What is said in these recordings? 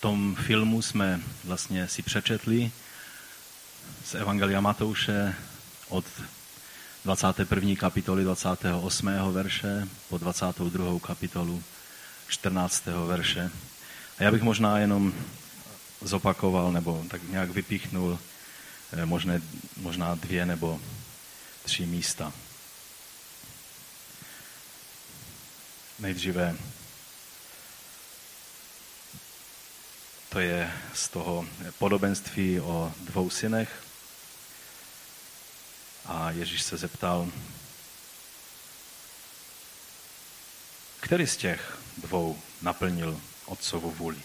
tom filmu jsme vlastně si přečetli z Evangelia Matouše od 21. kapitoly 28. verše po 22. kapitolu 14. verše. A já bych možná jenom zopakoval nebo tak nějak vypíchnul eh, možné, možná dvě nebo tři místa. Nejdříve to je z toho podobenství o dvou synech. A Ježíš se zeptal, který z těch dvou naplnil otcovu vůli.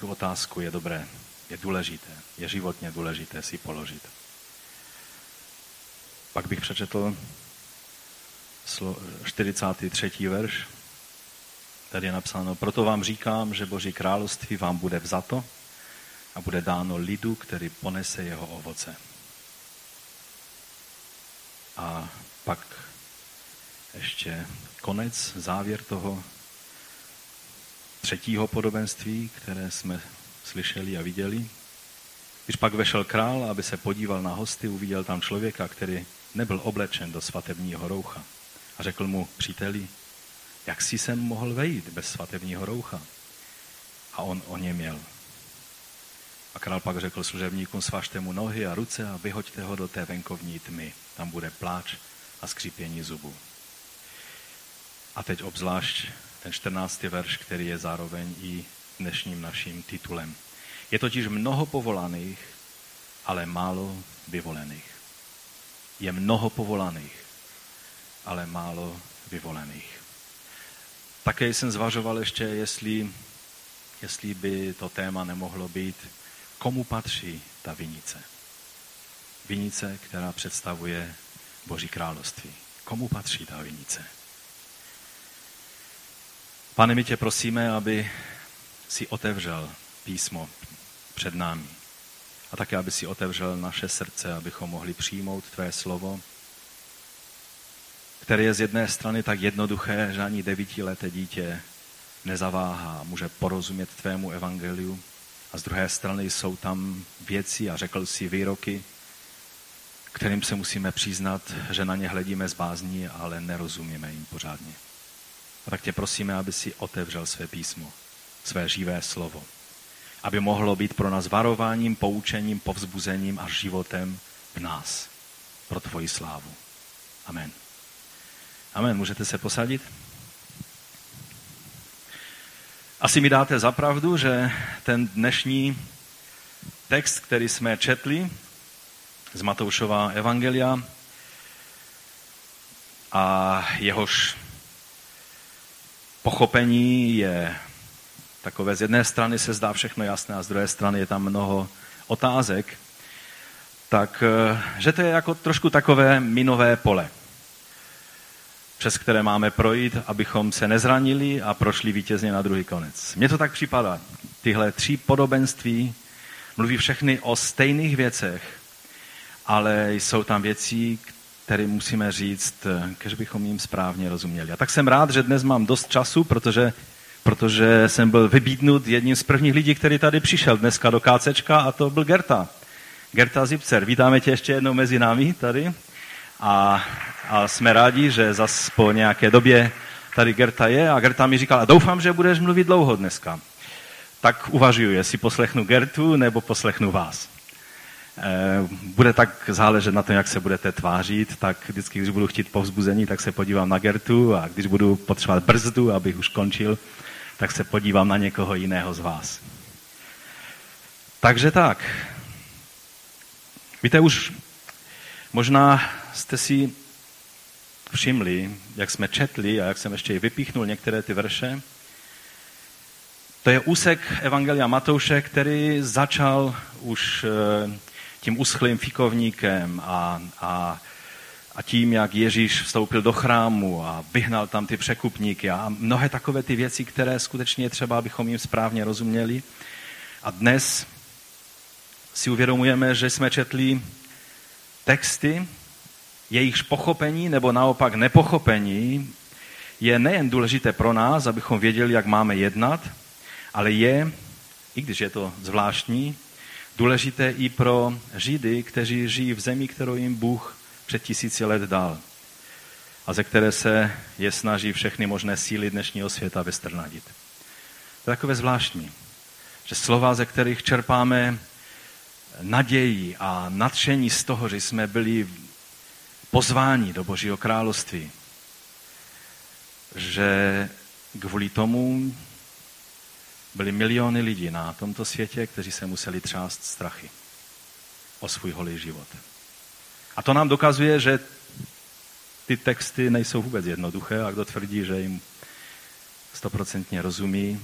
Tu otázku je dobré, je důležité, je životně důležité si položit. Pak bych přečetl 43. verš. Tady je napsáno, proto vám říkám, že Boží království vám bude vzato a bude dáno lidu, který ponese jeho ovoce. A pak ještě konec, závěr toho třetího podobenství, které jsme slyšeli a viděli. Když pak vešel král, aby se podíval na hosty, uviděl tam člověka, který nebyl oblečen do svatebního roucha. A řekl mu, příteli, jak si sem mohl vejít bez svatebního roucha? A on o ně měl. A král pak řekl služebníkům, svažte mu nohy a ruce a vyhoďte ho do té venkovní tmy. Tam bude pláč a skřípění zubů. A teď obzvlášť ten 14. verš, který je zároveň i dnešním naším titulem. Je totiž mnoho povolaných, ale málo vyvolených. Je mnoho povolaných, ale málo vyvolených. Také jsem zvažoval ještě, jestli, jestli by to téma nemohlo být, komu patří ta vinice. Vinice, která představuje Boží království. Komu patří ta vinice? Pane, my tě prosíme, aby si otevřel písmo před námi. A také, aby si otevřel naše srdce, abychom mohli přijmout tvé slovo, které je z jedné strany tak jednoduché, že ani devítileté dítě nezaváhá, může porozumět tvému evangeliu. A z druhé strany jsou tam věci a řekl si výroky, kterým se musíme přiznat, že na ně hledíme z bázní, ale nerozumíme jim pořádně. A tak tě prosíme, aby si otevřel své písmo, své živé slovo. Aby mohlo být pro nás varováním, poučením, povzbuzením a životem v nás. Pro tvoji slávu. Amen. Amen. Můžete se posadit? Asi mi dáte zapravdu, že ten dnešní text, který jsme četli z Matoušova Evangelia a jehož pochopení je takové, z jedné strany se zdá všechno jasné a z druhé strany je tam mnoho otázek, tak eh, že to je jako trošku takové minové pole, přes které máme projít, abychom se nezranili a prošli vítězně na druhý konec. Mně to tak připadá. Tyhle tři podobenství mluví všechny o stejných věcech, ale jsou tam věci, který musíme říct, kež bychom jim správně rozuměli. A tak jsem rád, že dnes mám dost času, protože, protože jsem byl vybídnut jedním z prvních lidí, který tady přišel dneska do KCčka a to byl Gerta. Gerta Zipcer. Vítáme tě ještě jednou mezi námi tady. A, a jsme rádi, že zas po nějaké době tady Gerta je a Gerta mi říkala, doufám, že budeš mluvit dlouho dneska. Tak uvažuji, jestli poslechnu Gertu nebo poslechnu vás. Eh, bude tak záležet na tom, jak se budete tvářit, tak vždycky, když budu chtít povzbuzení, tak se podívám na Gertu a když budu potřebovat brzdu, abych už končil, tak se podívám na někoho jiného z vás. Takže tak. Víte, už možná jste si všimli, jak jsme četli a jak jsem ještě i vypíchnul některé ty verše. To je úsek Evangelia Matouše, který začal už eh, tím uschlým fikovníkem a, a, a tím, jak Ježíš vstoupil do chrámu a vyhnal tam ty překupníky a mnohé takové ty věci, které skutečně třeba, abychom jim správně rozuměli. A dnes si uvědomujeme, že jsme četli texty, jejichž pochopení nebo naopak nepochopení je nejen důležité pro nás, abychom věděli, jak máme jednat, ale je, i když je to zvláštní, důležité i pro Židy, kteří žijí v zemi, kterou jim Bůh před tisíci let dal a ze které se je snaží všechny možné síly dnešního světa vystrnadit. To je takové zvláštní, že slova, ze kterých čerpáme naději a nadšení z toho, že jsme byli pozváni do Božího království, že kvůli tomu byly miliony lidí na tomto světě, kteří se museli třást strachy o svůj holý život. A to nám dokazuje, že ty texty nejsou vůbec jednoduché a kdo tvrdí, že jim stoprocentně rozumí,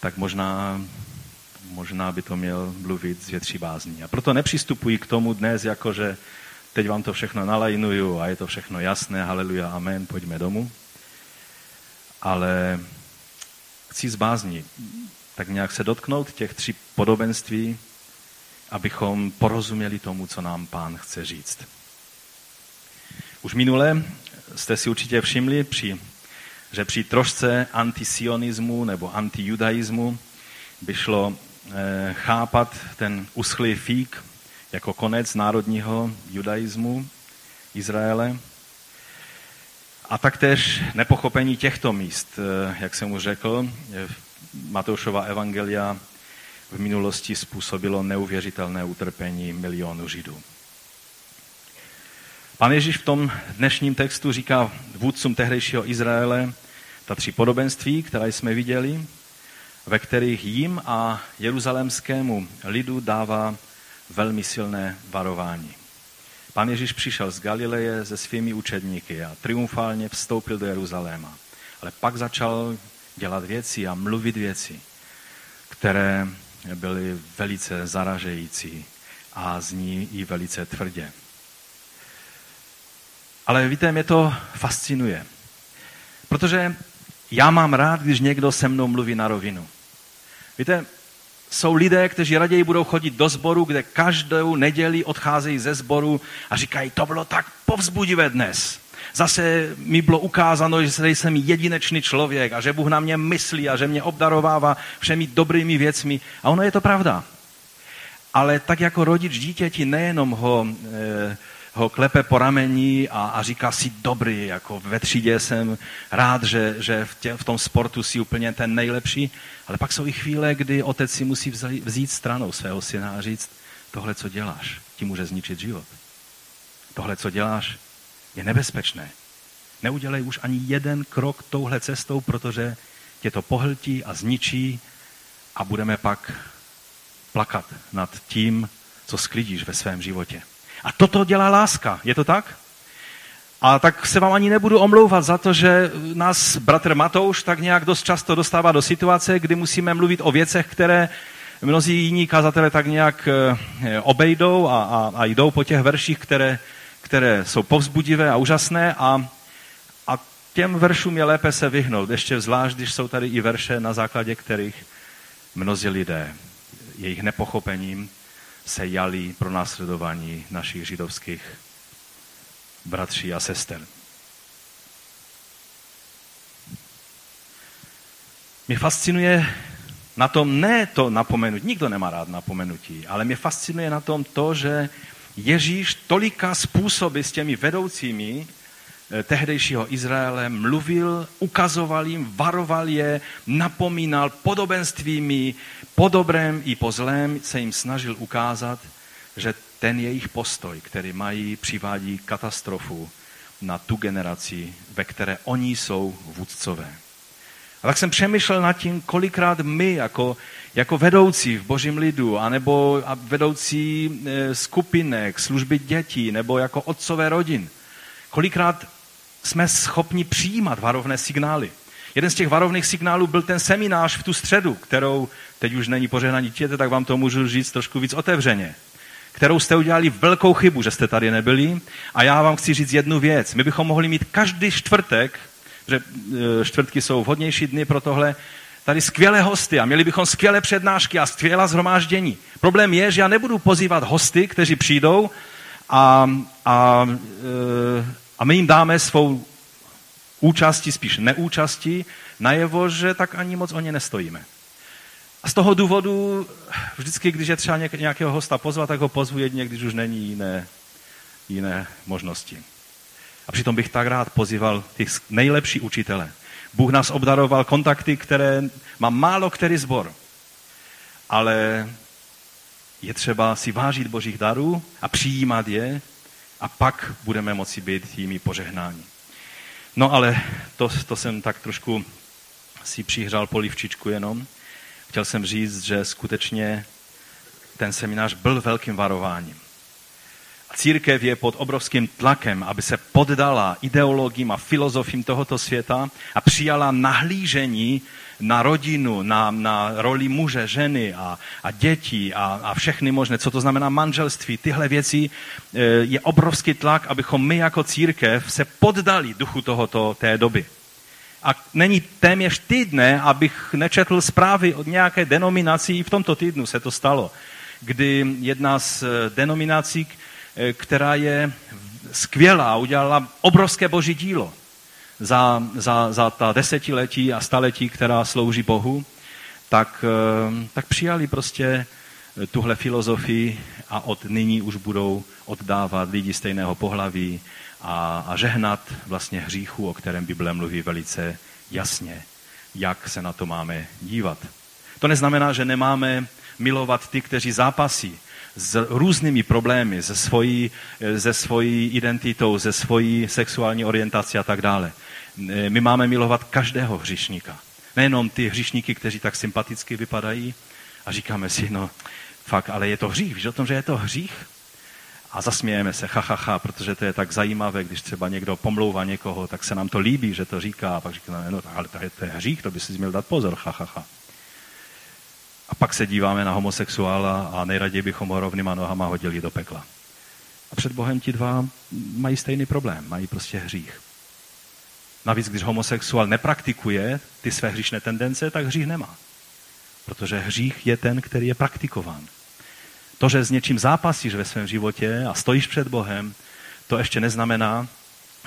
tak možná, možná by to měl mluvit z větší bázní. A proto nepřistupují k tomu dnes jako, že teď vám to všechno nalajnuju a je to všechno jasné, haleluja, amen, pojďme domů. Ale chci z bázní tak nějak se dotknout těch tří podobenství, abychom porozuměli tomu, co nám pán chce říct. Už minule jste si určitě všimli, při, že při trošce antisionismu nebo antijudaismu by šlo e, chápat ten uschlý fík jako konec národního judaismu Izraele. A taktéž nepochopení těchto míst, eh, jak jsem už řekl, Matoušova evangelia v minulosti způsobilo neuvěřitelné utrpení milionů Židů. Pan Ježíš v tom dnešním textu říká vůdcům tehdejšího Izraele ta tři podobenství, která jsme viděli, ve kterých jim a jeruzalémskému lidu dává velmi silné varování. Pan Ježíš přišel z Galileje se svými učedníky a triumfálně vstoupil do Jeruzaléma. Ale pak začal dělat věci a mluvit věci, které byly velice zaražející a zní i velice tvrdě. Ale víte, mě to fascinuje. Protože já mám rád, když někdo se mnou mluví na rovinu. Víte, jsou lidé, kteří raději budou chodit do sboru, kde každou neděli odcházejí ze sboru a říkají, to bylo tak povzbudivé dnes. Zase mi bylo ukázáno, že jsem jedinečný člověk a že Bůh na mě myslí a že mě obdarovává všemi dobrými věcmi. A ono je to pravda. Ale tak jako rodič dítěti nejenom ho e, ho klepe po ramení a, a říká si dobrý, jako ve třídě jsem rád, že, že v, tě, v tom sportu si úplně ten nejlepší, ale pak jsou i chvíle, kdy otec si musí vzít, vzít stranou svého syna a říct, tohle, co děláš, ti může zničit život. Tohle, co děláš, je nebezpečné. Neudělej už ani jeden krok touhle cestou, protože tě to pohltí a zničí a budeme pak plakat nad tím, co sklidíš ve svém životě. A toto dělá láska. Je to tak? A tak se vám ani nebudu omlouvat za to, že nás bratr Matouš tak nějak dost často dostává do situace, kdy musíme mluvit o věcech, které mnozí jiní kazatele tak nějak eh, obejdou a, a, a jdou po těch verších, které, které jsou povzbudivé a úžasné a, a těm veršům je lépe se vyhnout, ještě zvlášť, když jsou tady i verše, na základě kterých mnozí lidé jejich nepochopením se jali pro následování našich židovských bratří a sester. Mě fascinuje na tom ne to napomenutí, nikdo nemá rád napomenutí, ale mě fascinuje na tom to, že Ježíš tolika způsoby s těmi vedoucími tehdejšího Izraele mluvil, ukazoval jim, varoval je, napomínal podobenstvími, po dobrém i po zlém se jim snažil ukázat, že ten jejich postoj, který mají, přivádí katastrofu na tu generaci, ve které oni jsou vůdcové. A tak jsem přemýšlel nad tím, kolikrát my jako, jako vedoucí v božím lidu, anebo vedoucí e, skupinek, služby dětí, nebo jako otcové rodin, kolikrát jsme schopni přijímat varovné signály. Jeden z těch varovných signálů byl ten seminář v tu středu, kterou teď už není pořehnaní dítěte, tak vám to můžu říct trošku víc otevřeně kterou jste udělali velkou chybu, že jste tady nebyli. A já vám chci říct jednu věc. My bychom mohli mít každý čtvrtek, že e, čtvrtky jsou vhodnější dny pro tohle, tady skvělé hosty a měli bychom skvělé přednášky a skvělá zhromáždění. Problém je, že já nebudu pozývat hosty, kteří přijdou a, a, e, a my jim dáme svou účasti, spíš neúčasti najevo, že tak ani moc o ně nestojíme. A z toho důvodu vždycky, když je třeba nějakého hosta pozvat, tak ho pozvu jedině, když už není jiné, jiné možnosti. A přitom bych tak rád pozýval ty nejlepší učitele. Bůh nás obdaroval kontakty, které má málo který zbor. Ale je třeba si vážit božích darů a přijímat je a pak budeme moci být jimi požehnáni. No ale to, to jsem tak trošku si přihřál polivčičku jenom. Chtěl jsem říct, že skutečně ten seminář byl velkým varováním. Církev je pod obrovským tlakem, aby se poddala ideologiím a filozofím tohoto světa a přijala nahlížení na rodinu, na, na roli muže, ženy a, a dětí a, a všechny možné, co to znamená manželství, tyhle věci, e, je obrovský tlak, abychom my jako církev se poddali duchu tohoto té doby. A není téměř týdne, abych nečetl zprávy od nějaké denominací, i v tomto týdnu se to stalo, kdy jedna z denominací, e, která je skvělá, udělala obrovské boží dílo za, za, za ta desetiletí a staletí, která slouží Bohu, tak, e, tak přijali prostě tuhle filozofii a od nyní už budou oddávat lidi stejného pohlaví a, a žehnat vlastně hříchu, o kterém Bible mluví velice jasně, jak se na to máme dívat. To neznamená, že nemáme milovat ty, kteří zápasí s různými problémy, se svojí, se svojí identitou, se svojí sexuální orientací a tak dále. My máme milovat každého hřišníka. Nejenom ty hřišníky, kteří tak sympaticky vypadají a říkáme si, no fakt, ale je to hřích. Víš o tom, že je to hřích? a zasmějeme se, ha, ha, ha, protože to je tak zajímavé, když třeba někdo pomlouvá někoho, tak se nám to líbí, že to říká, a pak říkáme, no ale to je, to je hřích, to by si měl dát pozor, ha, ha, ha. Pak se díváme na homosexuála a nejraději bychom ho rovnýma nohama hodili do pekla. A před Bohem ti dva mají stejný problém, mají prostě hřích. Navíc, když homosexuál nepraktikuje ty své hříšné tendence, tak hřích nemá. Protože hřích je ten, který je praktikován. To, že s něčím zápasíš ve svém životě a stojíš před Bohem, to ještě neznamená,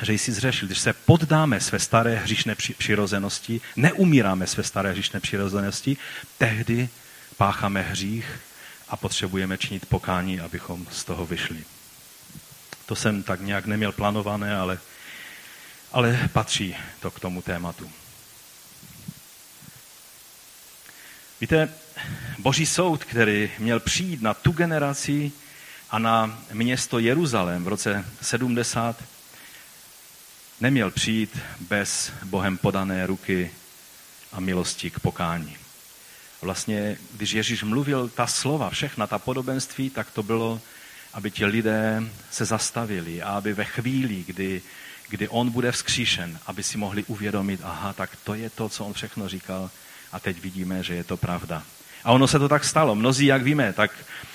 že jsi zřešil. Když se poddáme své staré hříšné přirozenosti, neumíráme své staré hříšné přirozenosti, tehdy pácháme hřích a potřebujeme činit pokání, abychom z toho vyšli. To jsem tak nějak neměl plánované, ale, ale patří to k tomu tématu. Víte, boží soud, který měl přijít na tu generaci a na město Jeruzalém v roce 70, neměl přijít bez Bohem podané ruky a milosti k pokání. Vlastně, když Ježíš mluvil ta slova, všechna ta podobenství, tak to bylo, aby ti lidé se zastavili a aby ve chvíli, kdy, kdy on bude vzkříšen, aby si mohli uvědomit, aha, tak to je to, co on všechno říkal a teď vidíme, že je to pravda. A ono se to tak stalo. Mnozí, jak víme, tak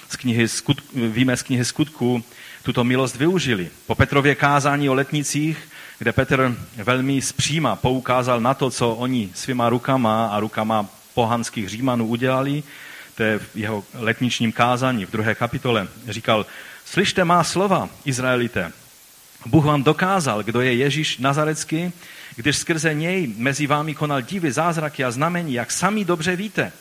z knihy skutku, víme z knihy skutku, tuto milost využili. Po Petrově kázání o letnicích, kde Petr velmi zpříma poukázal na to, co oni svýma rukama a rukama pohanských římanů udělali, to je v jeho letničním kázání v druhé kapitole, říkal, slyšte má slova, Izraelité, Bůh vám dokázal, kdo je Ježíš Nazarecký, když skrze něj mezi vámi konal divy, zázraky a znamení, jak sami dobře víte.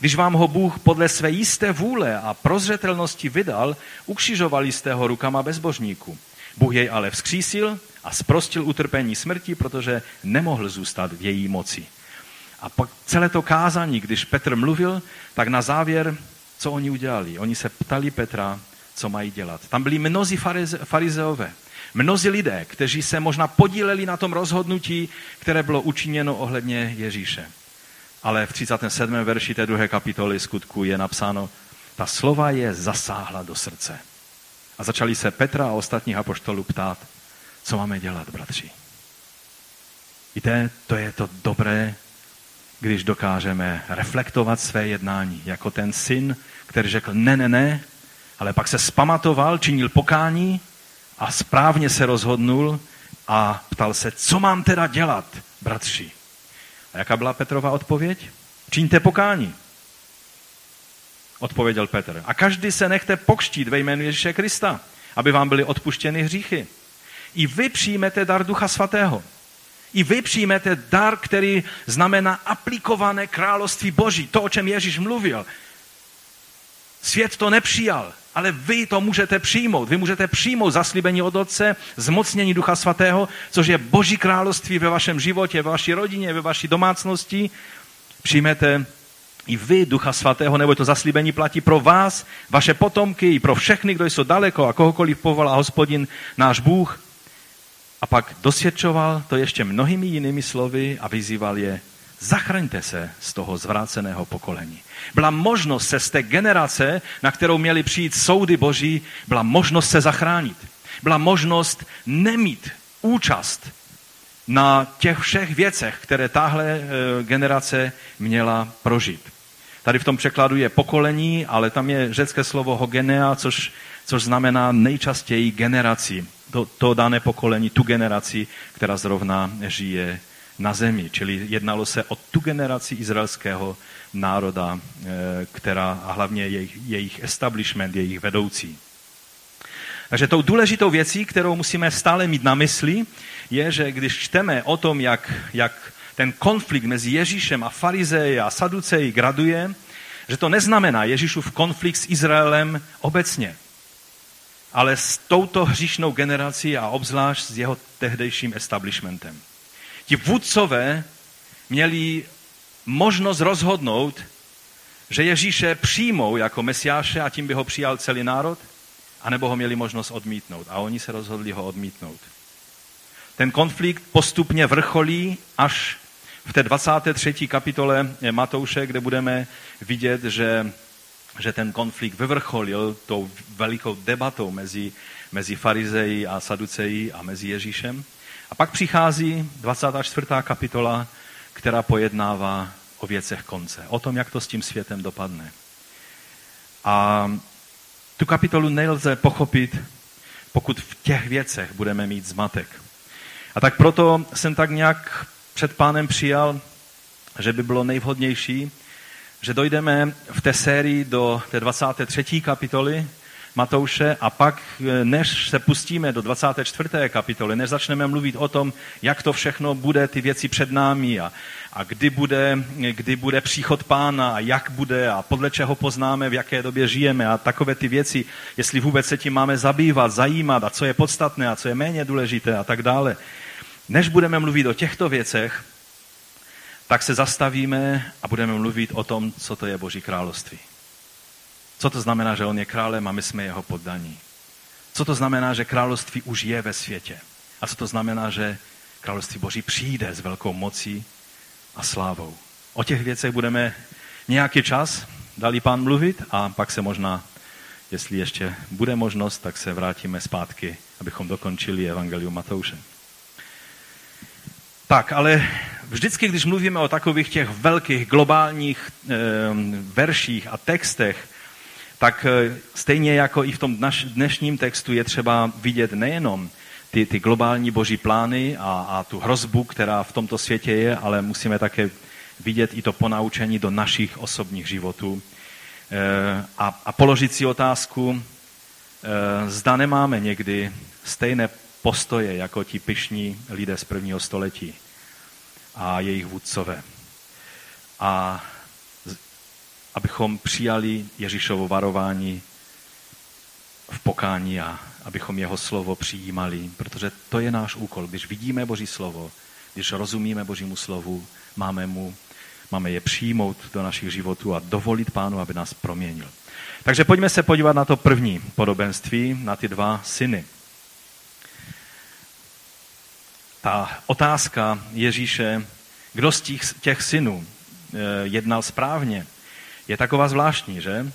Když vám ho Bůh podle své jisté vůle a prozřetelnosti vydal, ukřižovali jste ho rukama bezbožníků. Bůh jej ale vzkřísil a zprostil utrpení smrti, protože nemohl zůstat v její moci. A pak celé to kázání, když Petr mluvil, tak na závěr, co oni udělali? Oni se ptali Petra, co mají dělat. Tam byli mnozí farize, farizeové, mnozí lidé, kteří se možná podíleli na tom rozhodnutí, které bylo učiněno ohledně Ježíše ale v 37. verši té druhé kapitoly skutku je napsáno, ta slova je zasáhla do srdce. A začali se Petra a ostatních apoštolů ptát, co máme dělat, bratři. Víte, to je to dobré, když dokážeme reflektovat své jednání, jako ten syn, který řekl ne, ne, ne, ale pak se spamatoval, činil pokání a správně se rozhodnul a ptal se, co mám teda dělat, bratři. A jaká byla Petrova odpověď? Čiňte pokání. Odpověděl Petr. A každý se nechte pokštít ve jménu Ježíše Krista, aby vám byly odpuštěny hříchy. I vy přijmete dar Ducha Svatého. I vy přijmete dar, který znamená aplikované království Boží. To, o čem Ježíš mluvil. Svět to nepřijal, ale vy to můžete přijmout. Vy můžete přijmout zaslíbení od Otce, zmocnění Ducha Svatého, což je Boží království ve vašem životě, ve vaší rodině, ve vaší domácnosti. Přijmete i vy Ducha Svatého, nebo to zaslíbení platí pro vás, vaše potomky, i pro všechny, kdo jsou daleko a kohokoliv povolá hospodin, náš Bůh. A pak dosvědčoval to ještě mnohými jinými slovy a vyzýval je, zachraňte se z toho zvráceného pokolení. Byla možnost se z té generace, na kterou měli přijít soudy boží, byla možnost se zachránit. Byla možnost nemít účast na těch všech věcech, které tahle eh, generace měla prožít. Tady v tom překladu je pokolení, ale tam je řecké slovo hogenea, což, což znamená nejčastěji generaci. To, to dané pokolení, tu generaci, která zrovna žije na zemi. Čili jednalo se o tu generaci izraelského národa, eh, která a hlavně jejich, jejich establishment, jejich vedoucí. Takže tou důležitou věcí, kterou musíme stále mít na mysli, je, že když čteme o tom, jak, jak ten konflikt mezi Ježíšem a farizeji a saduceji graduje, že to neznamená Ježíšův konflikt s Izraelem obecně, ale s touto hříšnou generací a obzvlášť s jeho tehdejším establishmentem. Ti vůdcové měli možnost rozhodnout, že Ježíše přijmou jako mesiáše a tím by ho přijal celý národ, anebo ho měli možnost odmítnout. A oni se rozhodli ho odmítnout. Ten konflikt postupně vrcholí až v té 23. kapitole Matouše, kde budeme vidět, že, že ten konflikt vyvrcholil tou velikou debatou mezi, mezi farizeji a saduceji a mezi Ježíšem. A pak přichází 24. kapitola, která pojednává o věcech konce, o tom, jak to s tím světem dopadne. A tu kapitolu nelze pochopit, pokud v těch věcech budeme mít zmatek. A tak proto jsem tak nějak před pánem přijal, že by bylo nejvhodnější, že dojdeme v té sérii do té 23. kapitoly Matouše a pak, než se pustíme do 24. kapitoly, než začneme mluvit o tom, jak to všechno bude, ty věci před námi a, a kdy, bude, kdy bude příchod pána a jak bude a podle čeho poznáme, v jaké době žijeme a takové ty věci, jestli vůbec se tím máme zabývat, zajímat a co je podstatné a co je méně důležité a tak dále. Než budeme mluvit o těchto věcech, tak se zastavíme a budeme mluvit o tom, co to je Boží království. Co to znamená, že on je králem a my jsme jeho poddaní? Co to znamená, že království už je ve světě? A co to znamená, že království Boží přijde s velkou mocí a slávou? O těch věcech budeme nějaký čas, dali pán mluvit a pak se možná, jestli ještě bude možnost, tak se vrátíme zpátky, abychom dokončili Evangelium Matouše. Tak, ale vždycky, když mluvíme o takových těch velkých globálních verších a textech, tak e, stejně jako i v tom dnešním textu je třeba vidět nejenom ty, ty globální boží plány a, a tu hrozbu, která v tomto světě je, ale musíme také vidět i to ponaučení do našich osobních životů. E, a, a položit si otázku, e, zda nemáme někdy stejné postoje jako ti pyšní lidé z prvního století a jejich vůdcové. A abychom přijali Ježíšovo varování v pokání a abychom jeho slovo přijímali, protože to je náš úkol. Když vidíme Boží slovo, když rozumíme Božímu slovu, máme, mu, máme je přijmout do našich životů a dovolit Pánu, aby nás proměnil. Takže pojďme se podívat na to první podobenství, na ty dva syny ta otázka Ježíše, kdo z těch, těch synů eh, jednal správně, je taková zvláštní, že?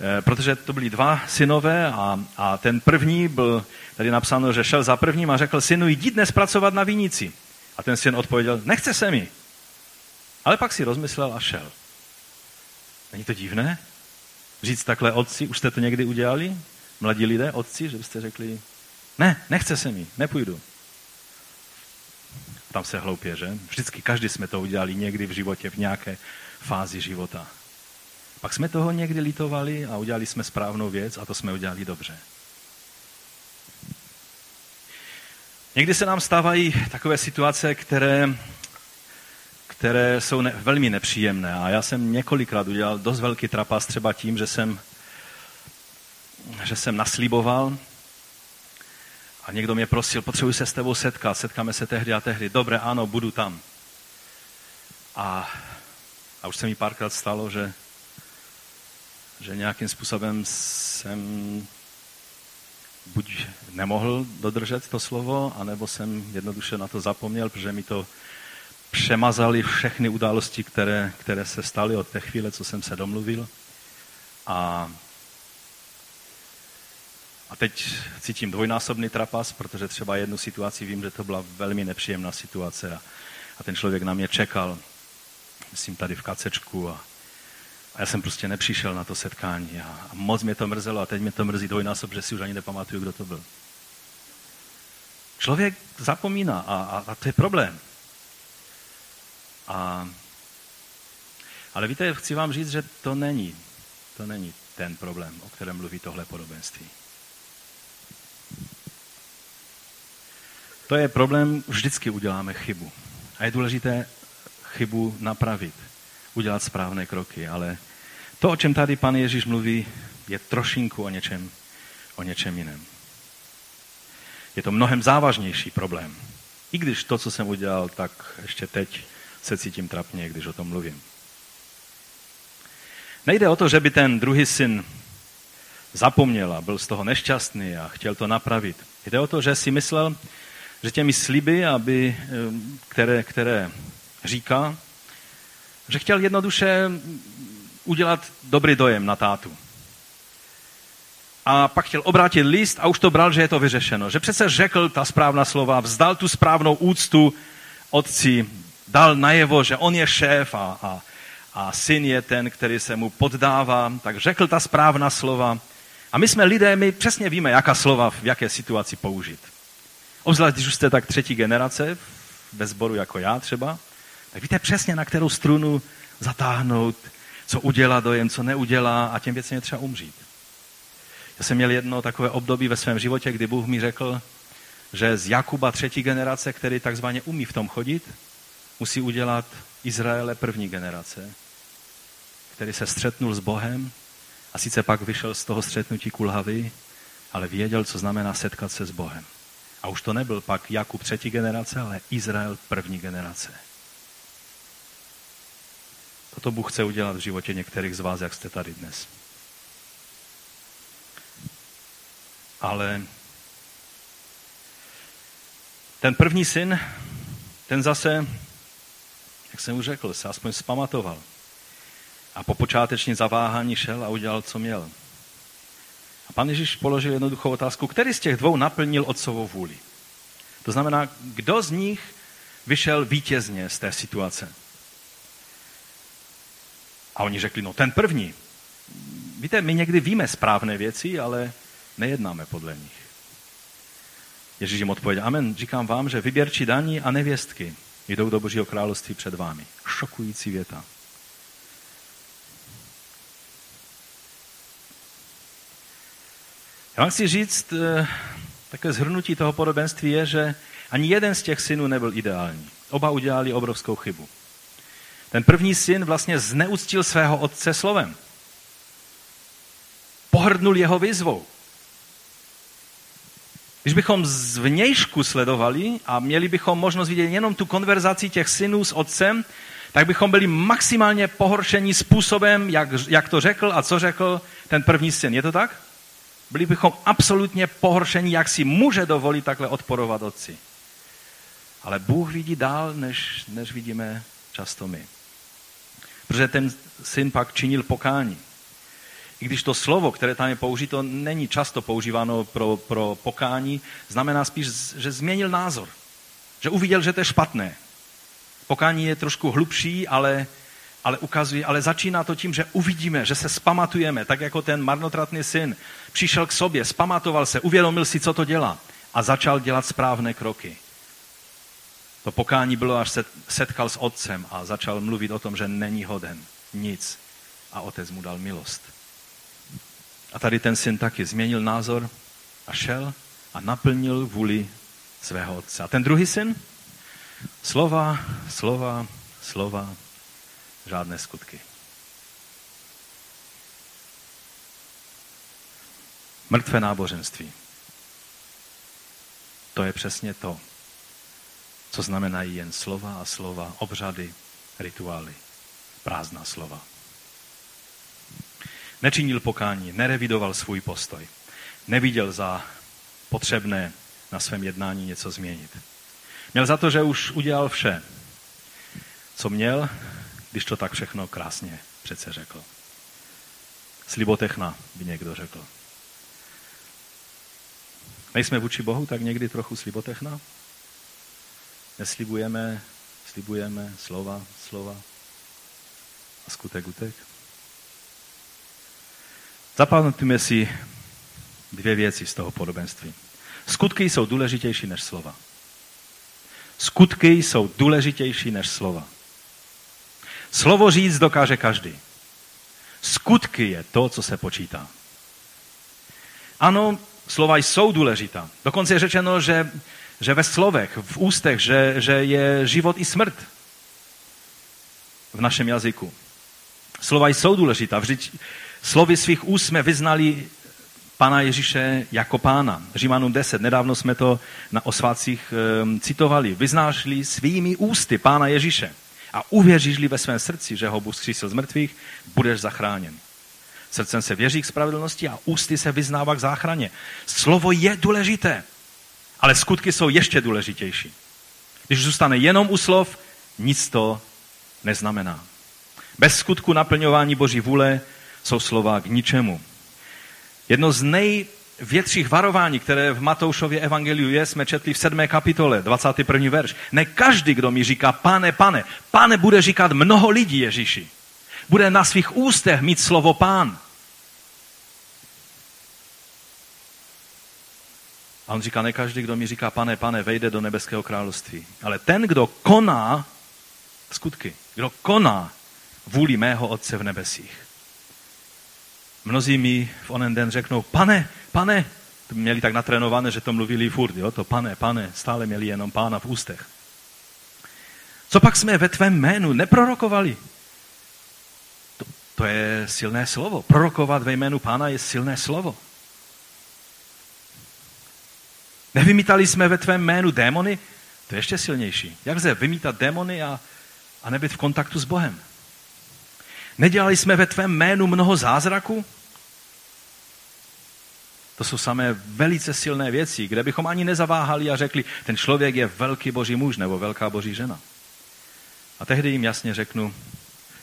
Eh, protože to byli dva synové a, a ten první byl, tady napsáno, že šel za prvním a řekl, synu, jdi dnes pracovat na vinici. A ten syn odpověděl, nechce se mi. Ale pak si rozmyslel a šel. Není to divné? Říct takhle otci, už jste to někdy udělali? Mladí lidé, otci, že byste řekli, ne, nechce se mi, nepůjdu. Tam se hloupě, že? Vždycky každý jsme to udělali někdy v životě, v nějaké fázi života. Pak jsme toho někdy litovali a udělali jsme správnou věc a to jsme udělali dobře. Někdy se nám stávají takové situace, které, které jsou ne, velmi nepříjemné. A já jsem několikrát udělal dost velký trapas třeba tím, že jsem, že jsem nasliboval a někdo mě prosil, potřebuji se s tebou setkat, setkáme se tehdy a tehdy. Dobré, ano, budu tam. A, a už se mi párkrát stalo, že, že nějakým způsobem jsem buď nemohl dodržet to slovo, anebo jsem jednoduše na to zapomněl, protože mi to přemazali všechny události, které, které se staly od té chvíle, co jsem se domluvil. A, a teď cítím dvojnásobný trapas, protože třeba jednu situaci vím, že to byla velmi nepříjemná situace a, a ten člověk na mě čekal, myslím tady v kacečku a, a já jsem prostě nepřišel na to setkání a, a moc mě to mrzelo a teď mě to mrzí dvojnásob, že si už ani nepamatuju, kdo to byl. Člověk zapomíná a, a, a to je problém. A, ale víte, chci vám říct, že to není, to není ten problém, o kterém mluví tohle podobenství. To je problém, vždycky uděláme chybu. A je důležité chybu napravit udělat správné kroky. Ale to, o čem tady pan Ježíš mluví, je trošinku o něčem, o něčem jiném. Je to mnohem závažnější problém. I když to, co jsem udělal, tak ještě teď se cítím trapně, když o tom mluvím. Nejde o to, že by ten druhý syn zapomněl a byl z toho nešťastný a chtěl to napravit. Jde o to, že si myslel, že těmi sliby, aby, které, které říká, že chtěl jednoduše udělat dobrý dojem na tátu. A pak chtěl obrátit list a už to bral, že je to vyřešeno. Že přece řekl ta správná slova, vzdal tu správnou úctu otci, dal najevo, že on je šéf a, a, a syn je ten, který se mu poddává, tak řekl ta správná slova. A my jsme lidé, my přesně víme, jaká slova v jaké situaci použít. Obzvlášť, když už jste tak třetí generace, ve sboru jako já třeba, tak víte přesně, na kterou strunu zatáhnout, co udělá dojem, co neudělá a těm věcem je třeba umřít. Já jsem měl jedno takové období ve svém životě, kdy Bůh mi řekl, že z Jakuba třetí generace, který takzvaně umí v tom chodit, musí udělat Izraele první generace, který se střetnul s Bohem a sice pak vyšel z toho střetnutí kulhavy, ale věděl, co znamená setkat se s Bohem. A už to nebyl pak Jakub třetí generace, ale Izrael první generace. Toto Bůh chce udělat v životě některých z vás, jak jste tady dnes. Ale ten první syn, ten zase, jak jsem už řekl, se aspoň zpamatoval. A po počáteční zaváhání šel a udělal, co měl. A pan Ježíš položil jednoduchou otázku, který z těch dvou naplnil otcovou vůli. To znamená, kdo z nich vyšel vítězně z té situace. A oni řekli, no ten první. Víte, my někdy víme správné věci, ale nejednáme podle nich. Ježíš jim odpověděl, amen, říkám vám, že vyběrči daní a nevěstky jdou do Božího království před vámi. Šokující věta. Já vám chci říct, eh, také zhrnutí toho podobenství je, že ani jeden z těch synů nebyl ideální. Oba udělali obrovskou chybu. Ten první syn vlastně zneuctil svého otce slovem. Pohrdnul jeho výzvou. Když bychom z vnějšku sledovali a měli bychom možnost vidět jenom tu konverzaci těch synů s otcem, tak bychom byli maximálně pohoršení způsobem, jak, jak to řekl a co řekl ten první syn. Je to tak? Byli bychom absolutně pohoršení, jak si může dovolit takhle odporovat otci. Ale Bůh vidí dál, než, než vidíme často my protože ten syn pak činil pokání. I když to slovo, které tam je použito, není často používáno pro, pro pokání, znamená spíš, že změnil názor. Že uviděl, že to je špatné. Pokání je trošku hlubší, ale, ale ukazuje, ale začíná to tím, že uvidíme, že se spamatujeme, tak jako ten marnotratný syn přišel k sobě, spamatoval se, uvědomil si, co to dělá a začal dělat správné kroky. To pokání bylo, až se setkal s otcem a začal mluvit o tom, že není hoden nic. A otec mu dal milost. A tady ten syn taky změnil názor a šel a naplnil vůli svého otce. A ten druhý syn? Slova, slova, slova, žádné skutky. Mrtvé náboženství. To je přesně to, co znamenají jen slova a slova, obřady, rituály, prázdná slova. Nečinil pokání, nerevidoval svůj postoj, neviděl za potřebné na svém jednání něco změnit. Měl za to, že už udělal vše, co měl, když to tak všechno krásně přece řekl. Slibotechna, by někdo řekl. Nejsme vůči Bohu tak někdy trochu slibotechna? Neslibujeme, slibujeme slova, slova a skutek utek? Zapamatujme si dvě věci z toho podobenství. Skutky jsou důležitější než slova. Skutky jsou důležitější než slova. Slovo říct dokáže každý. Skutky je to, co se počítá. Ano, slova jsou důležitá. Dokonce je řečeno, že, že ve slovech, v ústech, že, že je život i smrt v našem jazyku. Slova jsou důležitá. Vždyť slovy svých úst jsme vyznali Pána Ježíše jako pána. Římanům 10, nedávno jsme to na osvácích um, citovali. Vyznášli svými ústy Pána Ježíše a uvěříš-li ve svém srdci, že ho Bůh zkřísil z mrtvých, budeš zachráněn. Srdcem se věří k spravedlnosti a ústy se vyznává k záchraně. Slovo je důležité, ale skutky jsou ještě důležitější. Když zůstane jenom u slov, nic to neznamená. Bez skutku naplňování Boží vůle jsou slova k ničemu. Jedno z největších varování, které v Matoušově evangeliu je, jsme četli v 7. kapitole, 21. verš. Ne každý, kdo mi říká, pane, pane, pane bude říkat mnoho lidí Ježíši. Bude na svých ústech mít slovo pán. A on říká, ne každý, kdo mi říká, pane, pane, vejde do nebeského království. Ale ten, kdo koná skutky, kdo koná vůli mého Otce v nebesích. Mnozí mi v onen den řeknou, pane, pane, to měli tak natrénované, že to mluvili furt, jo, to pane, pane, stále měli jenom pána v ústech. Co pak jsme ve tvém jménu neprorokovali? To, to je silné slovo. Prorokovat ve jménu pána je silné slovo. Nevymítali jsme ve tvém jménu démony? To je ještě silnější. Jak lze vymítat démony a, a nebyt v kontaktu s Bohem? Nedělali jsme ve tvém jménu mnoho zázraků? To jsou samé velice silné věci, kde bychom ani nezaváhali a řekli, ten člověk je velký boží muž nebo velká boží žena. A tehdy jim jasně řeknu,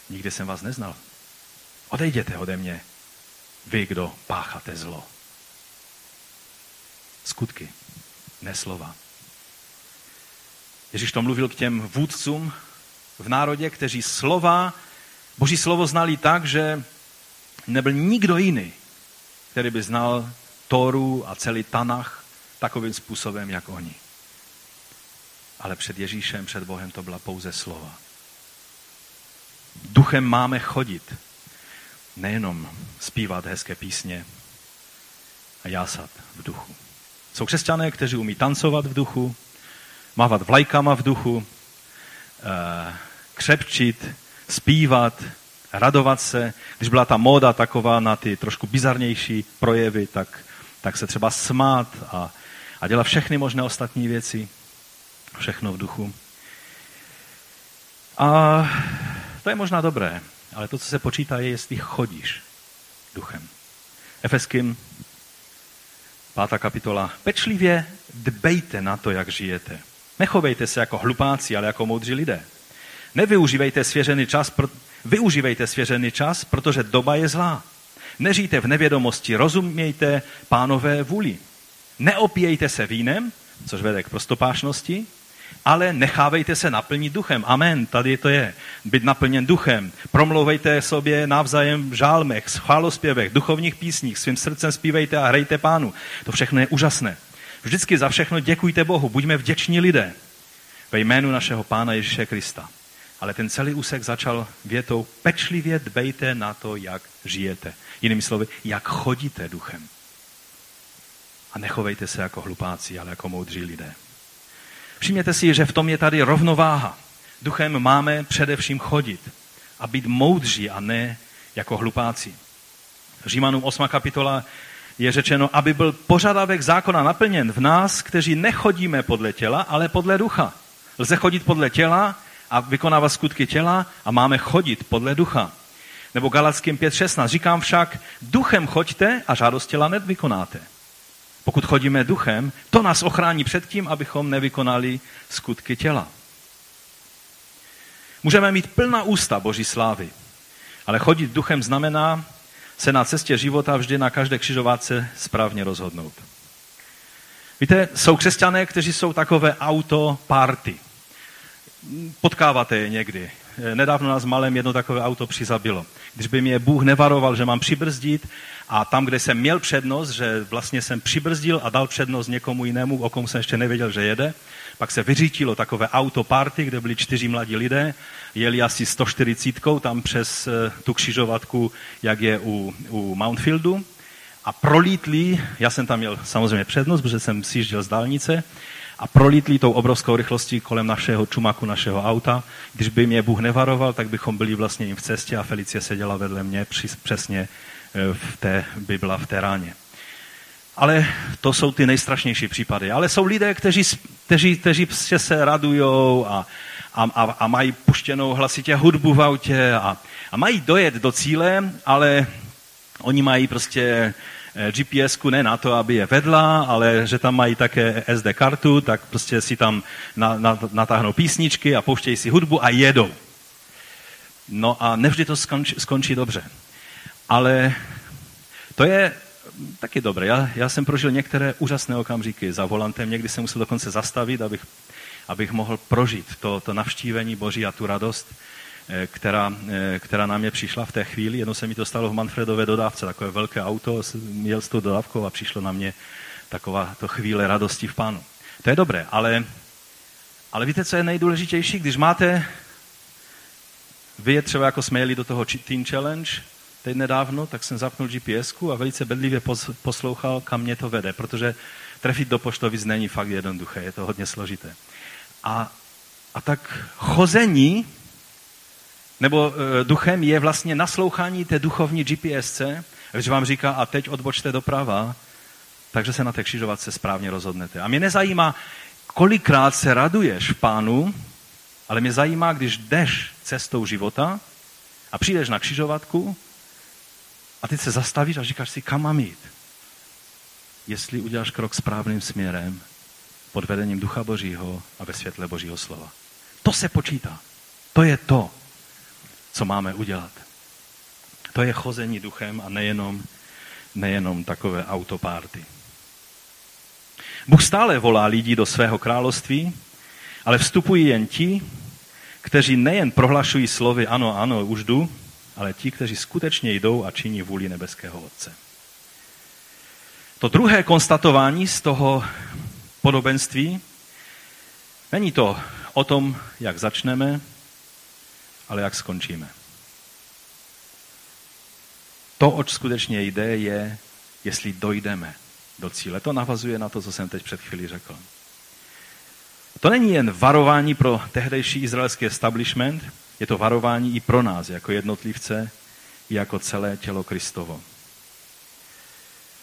nikdy jsem vás neznal. Odejděte ode mě, vy, kdo pácháte zlo. Skutky, ne slova. Ježíš to mluvil k těm vůdcům v národě, kteří slova Boží slovo znali tak, že nebyl nikdo jiný, který by znal Toru a celý Tanach takovým způsobem, jak oni. Ale před Ježíšem, před Bohem to byla pouze slova. Duchem máme chodit, nejenom zpívat hezké písně a jásat v duchu. Jsou křesťané, kteří umí tancovat v duchu, mávat vlajkama v duchu, eh, křepčit, zpívat, radovat se. Když byla ta móda taková na ty trošku bizarnější projevy, tak, tak se třeba smát a, a dělat všechny možné ostatní věci. Všechno v duchu. A to je možná dobré, ale to, co se počítá, je, jestli chodíš duchem. Efeským, pátá kapitola. Pečlivě dbejte na to, jak žijete. Nechovejte se jako hlupáci, ale jako moudří lidé. Nevyužívejte svěřený čas, využívejte svěřený čas, protože doba je zlá. Nežijte v nevědomosti, rozumějte pánové vůli. Neopíjejte se vínem, což vede k prostopášnosti, ale nechávejte se naplnit duchem. Amen, tady to je. Být naplněn duchem. Promlouvejte sobě navzájem v žálmech, chválospěvech, duchovních písních, svým srdcem zpívejte a hrajte pánu. To všechno je úžasné. Vždycky za všechno děkujte Bohu, buďme vděční lidé. Ve jménu našeho Pána Ježíše Krista. Ale ten celý úsek začal větou, pečlivě dbejte na to, jak žijete. Jinými slovy, jak chodíte duchem. A nechovejte se jako hlupáci, ale jako moudří lidé. Všimněte si, že v tom je tady rovnováha. Duchem máme především chodit a být moudří a ne jako hlupáci. Římanům 8. kapitola je řečeno, aby byl požadavek zákona naplněn v nás, kteří nechodíme podle těla, ale podle ducha. Lze chodit podle těla a vykonávat skutky těla a máme chodit podle ducha. Nebo Galackým 5.16. Říkám však, duchem choďte a žádost těla nevykonáte. Pokud chodíme duchem, to nás ochrání před tím, abychom nevykonali skutky těla. Můžeme mít plná ústa Boží slávy, ale chodit duchem znamená se na cestě života vždy na každé křižovatce správně rozhodnout. Víte, jsou křesťané, kteří jsou takové auto party. Potkáváte je někdy. Nedávno nás malém jedno takové auto přizabilo. Když by mě Bůh nevaroval, že mám přibrzdit a tam, kde jsem měl přednost, že vlastně jsem přibrzdil a dal přednost někomu jinému, o kom jsem ještě nevěděl, že jede, pak se vyřítilo takové auto party, kde byli čtyři mladí lidé, jeli asi 140 tam přes eh, tu křižovatku, jak je u, u Mountfieldu a prolítli, já jsem tam měl samozřejmě přednost, protože jsem sjížděl z dálnice, a prolítli tou obrovskou rychlostí kolem našeho čumaku, našeho auta. Když by mě Bůh nevaroval, tak bychom byli vlastně jim v cestě a Felicie seděla vedle mě přesně eh, v té, by byla v té ráně. Ale to jsou ty nejstrašnější případy. Ale jsou lidé, kteří, kteří, kteří prostě se radujou a, a, a, a mají puštěnou hlasitě hudbu v autě a, a mají dojet do cíle, ale oni mají prostě gps ne na to, aby je vedla, ale že tam mají také SD kartu, tak prostě si tam na, na, natáhnou písničky a pouštějí si hudbu a jedou. No a nevždy to skončí, skončí dobře. Ale to je taky dobré. Já, já jsem prožil některé úžasné okamžiky za volantem, někdy jsem musel dokonce zastavit, abych, abych mohl prožít to, to navštívení Boží a tu radost, eh, která, eh, která na mě přišla v té chvíli. Jednou se mi to stalo v Manfredové dodávce, takové velké auto, měl s tou dodávkou a přišlo na mě taková to chvíle radosti v pánu. To je dobré, ale, ale víte, co je nejdůležitější? Když máte, vy je třeba jako jsme jeli do toho Teen Challenge, teď nedávno, tak jsem zapnul gps a velice bedlivě poslouchal, kam mě to vede, protože trefit do poštovic není fakt jednoduché, je to hodně složité. A, a tak chození nebo e, duchem je vlastně naslouchání té duchovní GPSce, když vám říká, a teď odbočte doprava, takže se na té křižovatce správně rozhodnete. A mě nezajímá, kolikrát se raduješ pánu, ale mě zajímá, když jdeš cestou života a přijdeš na křižovatku a ty se zastavíš a říkáš si, kam mám jít? Jestli uděláš krok správným směrem, pod vedením Ducha Božího a ve světle Božího slova. To se počítá. To je to, co máme udělat. To je chození duchem a nejenom, nejenom takové autopárty. Bůh stále volá lidi do svého království, ale vstupují jen ti, kteří nejen prohlašují slovy ano, ano, už jdu, ale ti, kteří skutečně jdou a činí vůli nebeského Otce. To druhé konstatování z toho podobenství není to o tom, jak začneme, ale jak skončíme. To, oč skutečně jde, je, jestli dojdeme do cíle. To navazuje na to, co jsem teď před chvílí řekl. To není jen varování pro tehdejší izraelský establishment, je to varování i pro nás, jako jednotlivce, i jako celé tělo Kristovo.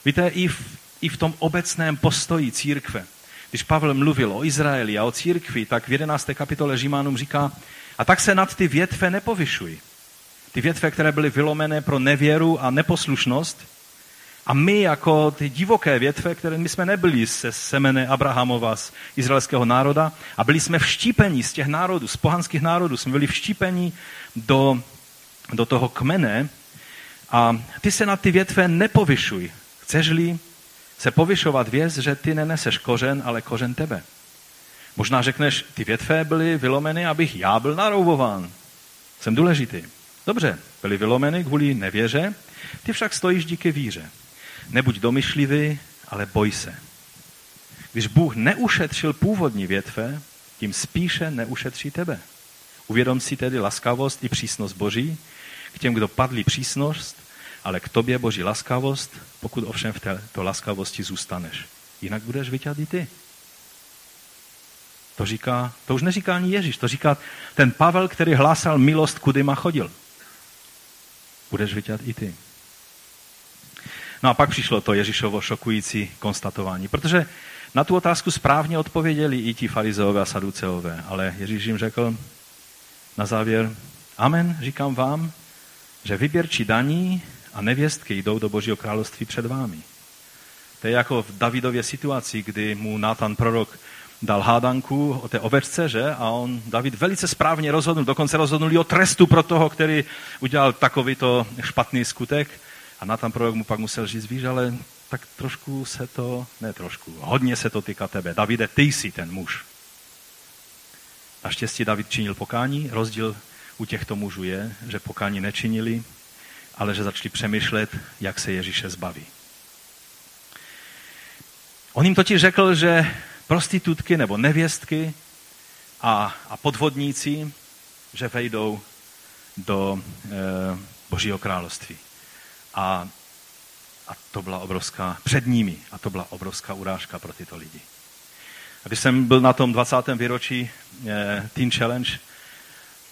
Víte, i v, i v tom obecném postoji církve, když Pavel mluvil o Izraeli a o církvi, tak v 11. kapitole Římanům říká, a tak se nad ty větve nepovyšuj. Ty větve, které byly vylomené pro nevěru a neposlušnost, a my jako ty divoké větve, které my jsme nebyli se semene Abrahamova z izraelského národa a byli jsme vštípeni z těch národů, z pohanských národů, jsme byli vštípeni do, do toho kmene a ty se na ty větve nepovyšuj. Chceš-li se povyšovat věc, že ty neneseš kořen, ale kořen tebe. Možná řekneš, ty větve byly vylomeny, abych já byl naroubován. Jsem důležitý. Dobře, byly vylomeny kvůli nevěře, ty však stojíš díky víře. Nebuď domyšlivý, ale boj se. Když Bůh neušetřil původní větve, tím spíše neušetří tebe. Uvědom si tedy laskavost i přísnost Boží k těm, kdo padli přísnost, ale k tobě Boží laskavost, pokud ovšem v této laskavosti zůstaneš. Jinak budeš vyťat i ty. To, říká, to už neříká ani Ježíš, to říká ten Pavel, který hlásal milost, kudyma chodil. Budeš vidět i ty. No a pak přišlo to Ježíšovo šokující konstatování, protože na tu otázku správně odpověděli i ti farizeové a saduceové, ale Ježíš jim řekl na závěr, amen, říkám vám, že vyběrčí daní a nevěstky jdou do Božího království před vámi. To je jako v Davidově situaci, kdy mu Nátan prorok dal hádanku o té ovečce, že? A on, David, velice správně rozhodnul, dokonce rozhodnul o trestu pro toho, který udělal takovýto špatný skutek. A Nátan prorok mu pak musel říct, víš, ale tak trošku se to, ne trošku, hodně se to týká tebe. Davide, ty jsi ten muž. Naštěstí David činil pokání. Rozdíl u těchto mužů je, že pokání nečinili, ale že začali přemýšlet, jak se Ježíše zbaví. On jim totiž řekl, že prostitutky nebo nevěstky a, a podvodníci, že vejdou do e, Božího království. A, a to byla obrovská, před nimi, a to byla obrovská urážka pro tyto lidi. A když jsem byl na tom 20. výročí e, Teen Challenge,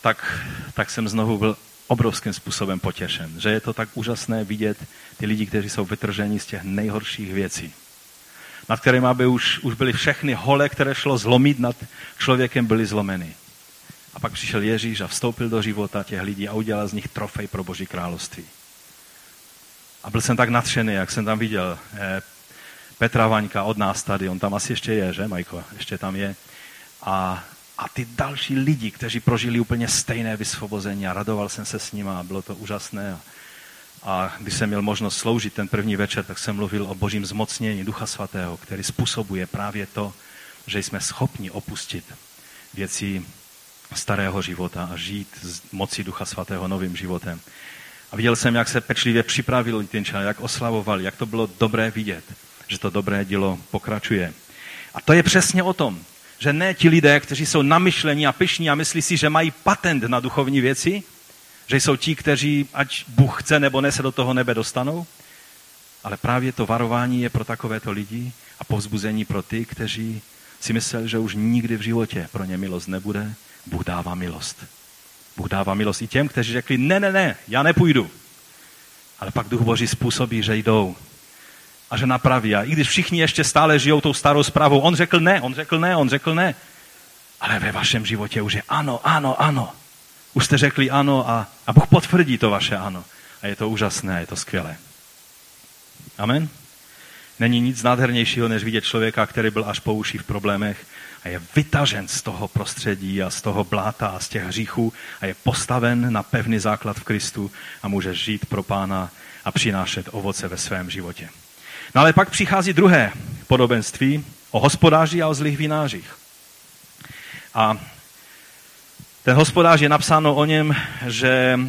tak, tak jsem znovu byl obrovským způsobem potěšen, že je to tak úžasné vidět ty lidi, kteří jsou vytrženi z těch nejhorších věcí nad kterými by už, už byly všechny hole, které šlo zlomit nad člověkem, byly zlomeny. A pak přišel Ježíš a vstoupil do života těch lidí a udělal z nich trofej pro Boží království. A byl jsem tak nadšený, jak jsem tam viděl eh, Petra Vaňka od nás tady, on tam asi ještě je, že Majko? Ještě tam je. A, a ty další lidi, kteří prožili úplně stejné vysvobození a radoval jsem se s nimi a bylo to úžasné. A, a když jsem měl možnost sloužit ten první večer, tak jsem mluvil o božím zmocnění Ducha Svatého, který způsobuje právě to, že jsme schopni opustit věci starého života a žít z moci Ducha Svatého novým životem. A viděl jsem, jak se pečlivě připravili ten čas, jak oslavovali, jak to bylo dobré vidět, že to dobré dílo pokračuje. A to je přesně o tom, že ne ti lidé, kteří jsou namyšlení a pyšní a myslí si, že mají patent na duchovní věci, že jsou ti, kteří, ať Bůh chce nebo ne, se do toho nebe dostanou. Ale právě to varování je pro takovéto lidi a povzbuzení pro ty, kteří si mysleli, že už nikdy v životě pro ně milost nebude. Bůh dává milost. Bůh dává milost i těm, kteří řekli, ne, ne, ne, já nepůjdu. Ale pak Duch Boží způsobí, že jdou a že napraví. A i když všichni ještě stále žijou tou starou zprávou, on řekl ne, on řekl ne, on řekl ne. Ale ve vašem životě už je ano, ano, ano. Už jste řekli ano a, a Bůh potvrdí to vaše ano. A je to úžasné, je to skvělé. Amen? Není nic nádhernějšího, než vidět člověka, který byl až po uši v problémech a je vytažen z toho prostředí a z toho bláta a z těch hříchů a je postaven na pevný základ v Kristu a může žít pro pána a přinášet ovoce ve svém životě. No ale pak přichází druhé podobenství o hospodáři a o zlých vinářích. A ten hospodář je napsáno o něm, že,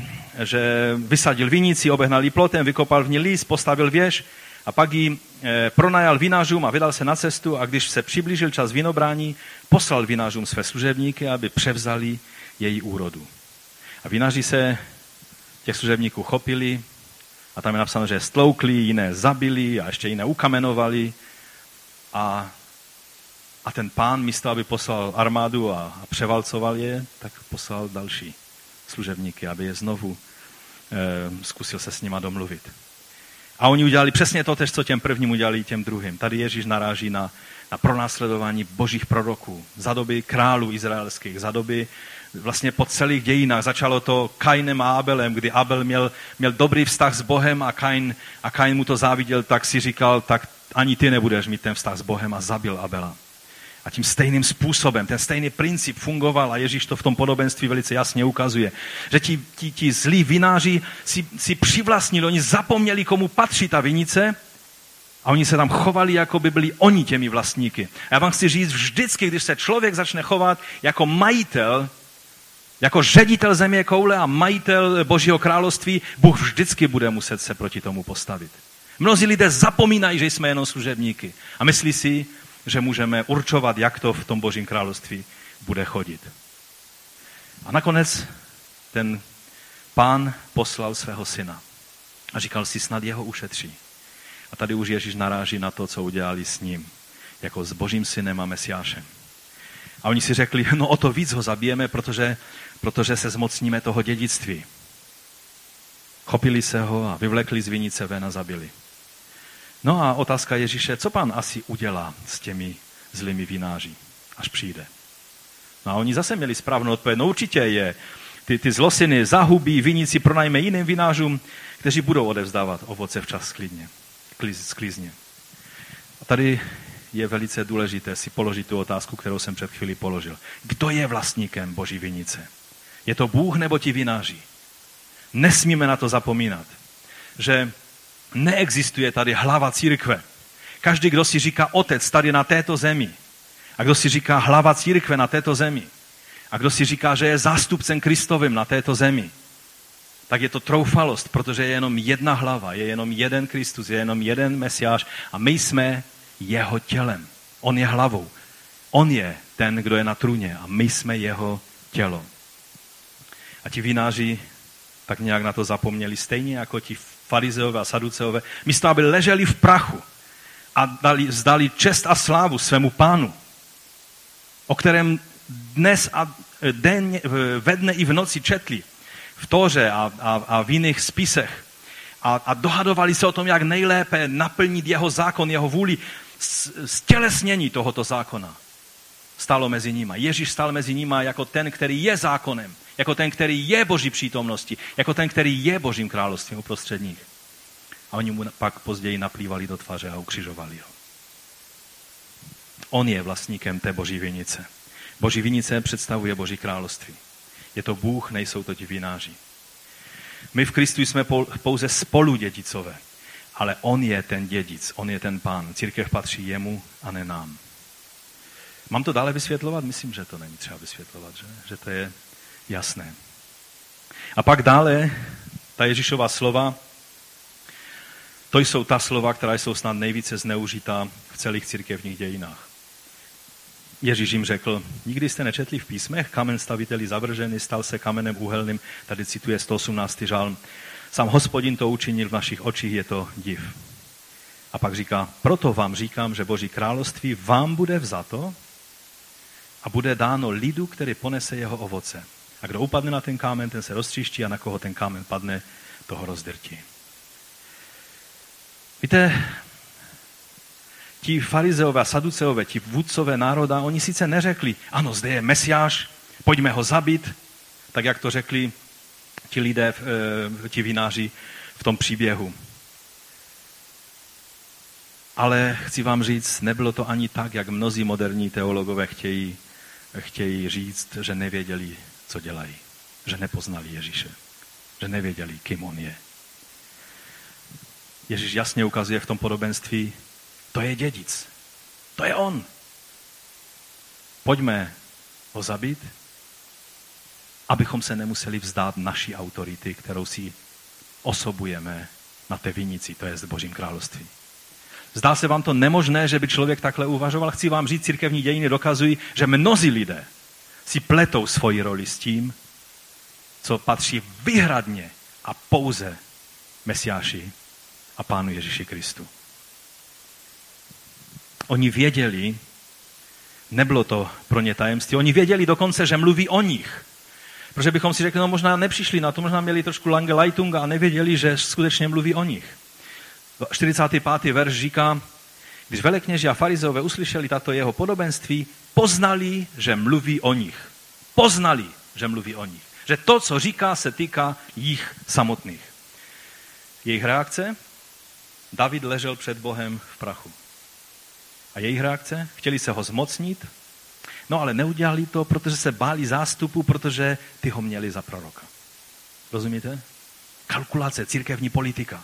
že vysadil vinici, obehnal ji plotem, vykopal v ní líst, postavil věž a pak ji eh, pronajal vinařům a vydal se na cestu a když se přiblížil čas vinobrání, poslal vinařům své služebníky, aby převzali její úrodu. A vinaři se těch služebníků chopili a tam je napsáno, že stloukli, jiné zabili a ještě jiné ukamenovali a a ten pán místo, aby poslal armádu a, převalcoval je, tak poslal další služebníky, aby je znovu e, zkusil se s nima domluvit. A oni udělali přesně to tež, co těm prvním udělali těm druhým. Tady Ježíš naráží na, na pronásledování božích proroků za doby králů izraelských, za doby vlastně po celých dějinách. Začalo to Kainem a Abelem, kdy Abel měl, měl dobrý vztah s Bohem a Kain, a Kain mu to záviděl, tak si říkal, tak ani ty nebudeš mít ten vztah s Bohem a zabil Abela. A tím stejným způsobem, ten stejný princip fungoval a Ježíš to v tom podobenství velice jasně ukazuje. Že ti, ti, ti zlí vináři si, si přivlastnili, oni zapomněli, komu patří ta vinice a oni se tam chovali, jako by byli oni těmi vlastníky. A já vám chci říct, vždycky, když se člověk začne chovat jako majitel, jako ředitel země koule a majitel Božího království, Bůh vždycky bude muset se proti tomu postavit. Mnozí lidé zapomínají, že jsme jenom služebníky a myslí si, že můžeme určovat, jak to v tom Božím království bude chodit. A nakonec ten pán poslal svého syna a říkal si, snad jeho ušetří. A tady už Ježíš naráží na to, co udělali s ním, jako s Božím synem a Mesiášem. A oni si řekli, no o to víc ho zabijeme, protože, protože se zmocníme toho dědictví. Chopili se ho a vyvlekli z vinice ven a zabili. No a otázka Ježíše, co pan asi udělá s těmi zlými vináři, až přijde. No a oni zase měli správnou odpověď. No určitě je. Ty, ty zlosiny zahubí, vinici pronajme jiným vinářům, kteří budou odevzdávat ovoce včas sklidně, sklizně. A tady je velice důležité si položit tu otázku, kterou jsem před chvílí položil. Kdo je vlastníkem Boží vinice? Je to Bůh nebo ti vináři? Nesmíme na to zapomínat, že neexistuje tady hlava církve. Každý, kdo si říká otec tady na této zemi, a kdo si říká hlava církve na této zemi, a kdo si říká, že je zástupcem Kristovým na této zemi, tak je to troufalost, protože je jenom jedna hlava, je jenom jeden Kristus, je jenom jeden Mesiáš a my jsme jeho tělem. On je hlavou. On je ten, kdo je na trůně a my jsme jeho tělo. A ti vináři tak nějak na to zapomněli, stejně jako ti farizeové a saduceové, místo aby leželi v prachu a dali, zdali čest a slávu svému pánu, o kterém dnes a den, ve dne i v noci četli v Tóře a, a, a v jiných spisech. A, a dohadovali se o tom, jak nejlépe naplnit jeho zákon, jeho vůli, stělesnění tohoto zákona. Stalo mezi nimi. Ježíš stal mezi nimi jako ten, který je zákonem, jako ten, který je Boží přítomnosti, jako ten, který je Božím královstvím uprostřed nich. A oni mu pak později naplývali do tváře a ukřižovali ho. On je vlastníkem té Boží vinice. Boží vinice představuje Boží království. Je to Bůh, nejsou to ti vináři. My v Kristu jsme pouze spolu dědicové, ale On je ten dědic, On je ten pán. Církev patří jemu a ne nám. Mám to dále vysvětlovat? Myslím, že to není třeba vysvětlovat, že, že to je jasné. A pak dále ta Ježíšova slova, to jsou ta slova, která jsou snad nejvíce zneužitá v celých církevních dějinách. Ježíš jim řekl, nikdy jste nečetli v písmech, kamen staviteli zavržený, stal se kamenem úhelným, tady cituje 118. žálm. Sám hospodin to učinil v našich očích, je to div. A pak říká, proto vám říkám, že Boží království vám bude vzato a bude dáno lidu, který ponese jeho ovoce. A kdo upadne na ten kámen, ten se roztříští a na koho ten kámen padne, toho rozdrtí. Víte, ti farizeové a saduceové, ti vůdcové národa, oni sice neřekli, ano, zde je mesiáš, pojďme ho zabít, tak jak to řekli ti lidé, eh, ti vináři v tom příběhu. Ale chci vám říct, nebylo to ani tak, jak mnozí moderní teologové chtějí, chtějí říct, že nevěděli, co dělají. Že nepoznali Ježíše. Že nevěděli, kým on je. Ježíš jasně ukazuje v tom podobenství, to je dědic. To je on. Pojďme ho zabít, abychom se nemuseli vzdát naší autority, kterou si osobujeme na té vinici, to je v Božím království. Zdá se vám to nemožné, že by člověk takhle uvažoval? Chci vám říct, církevní dějiny dokazují, že mnozí lidé si pletou svoji roli s tím, co patří vyhradně a pouze Mesiáši a Pánu Ježíši Kristu. Oni věděli, nebylo to pro ně tajemství, oni věděli dokonce, že mluví o nich. Protože bychom si řekli, no možná nepřišli na to, možná měli trošku Lange Leitunga a nevěděli, že skutečně mluví o nich. 45. verš říká, když velekněži a farizeové uslyšeli tato jeho podobenství, poznali, že mluví o nich. Poznali, že mluví o nich. Že to, co říká, se týká jich samotných. Jejich reakce? David ležel před Bohem v prachu. A jejich reakce? Chtěli se ho zmocnit, no ale neudělali to, protože se báli zástupu, protože ty ho měli za proroka. Rozumíte? Kalkulace, církevní politika.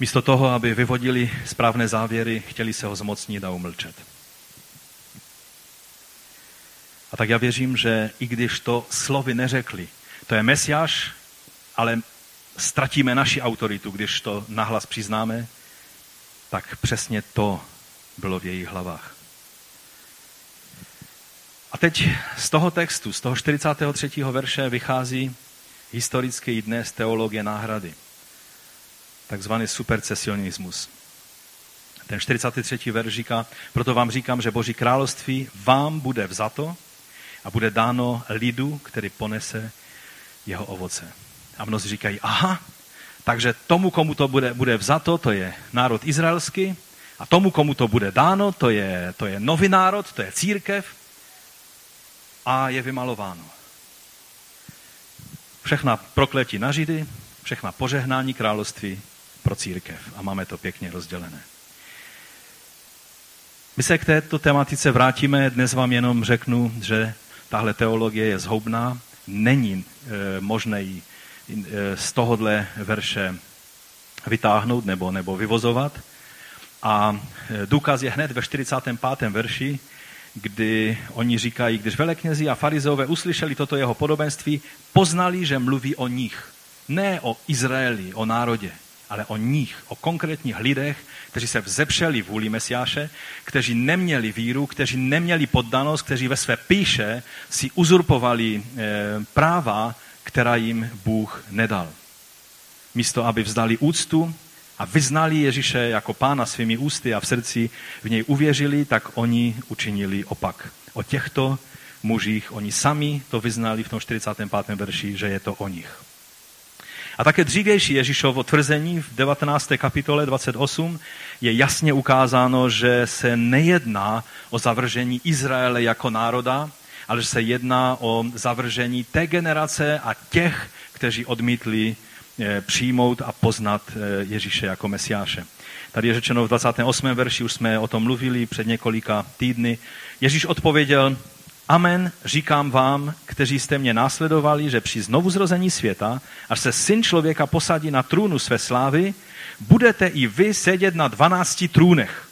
Místo toho, aby vyvodili správné závěry, chtěli se ho zmocnit a umlčet. A tak já věřím, že i když to slovy neřekli, to je Mesiáš, ale ztratíme naši autoritu, když to nahlas přiznáme, tak přesně to bylo v jejich hlavách. A teď z toho textu, z toho 43. verše vychází historicky dnes teologie náhrady, takzvaný supercesionismus. Ten 43. verš říká, proto vám říkám, že Boží království vám bude vzato a bude dáno lidu, který ponese jeho ovoce. A mnozí říkají, aha, takže tomu, komu to bude, bude vzato, to je národ izraelský, a tomu, komu to bude dáno, to je, to je nový národ, to je církev a je vymalováno. Všechna prokletí na Židy, všechna požehnání království pro církev. A máme to pěkně rozdělené. My se k této tematice vrátíme. Dnes vám jenom řeknu, že tahle teologie je zhoubná. Není e, možné ji e, z tohohle verše vytáhnout nebo, nebo vyvozovat. A e, důkaz je hned ve 45. verši, kdy oni říkají, když veleknězi a farizové uslyšeli toto jeho podobenství, poznali, že mluví o nich. Ne o Izraeli, o národě, ale o nich, o konkrétních lidech, kteří se vzepřeli vůli Mesiáše, kteří neměli víru, kteří neměli poddanost, kteří ve své píše si uzurpovali e, práva, která jim Bůh nedal. Místo, aby vzdali úctu a vyznali Ježíše jako pána svými ústy a v srdci v něj uvěřili, tak oni učinili opak. O těchto mužích oni sami to vyznali v tom 45. verši, že je to o nich. A také dřívější Ježíšovo tvrzení v 19. kapitole 28 je jasně ukázáno, že se nejedná o zavržení Izraele jako národa, ale že se jedná o zavržení té generace a těch, kteří odmítli Eh, přijmout a poznat eh, Ježíše jako Mesiáše. Tady je řečeno v 28. verši, už jsme o tom mluvili před několika týdny. Ježíš odpověděl, Amen, říkám vám, kteří jste mě následovali, že při znovu zrození světa, až se syn člověka posadí na trůnu své slávy, budete i vy sedět na 12 trůnech.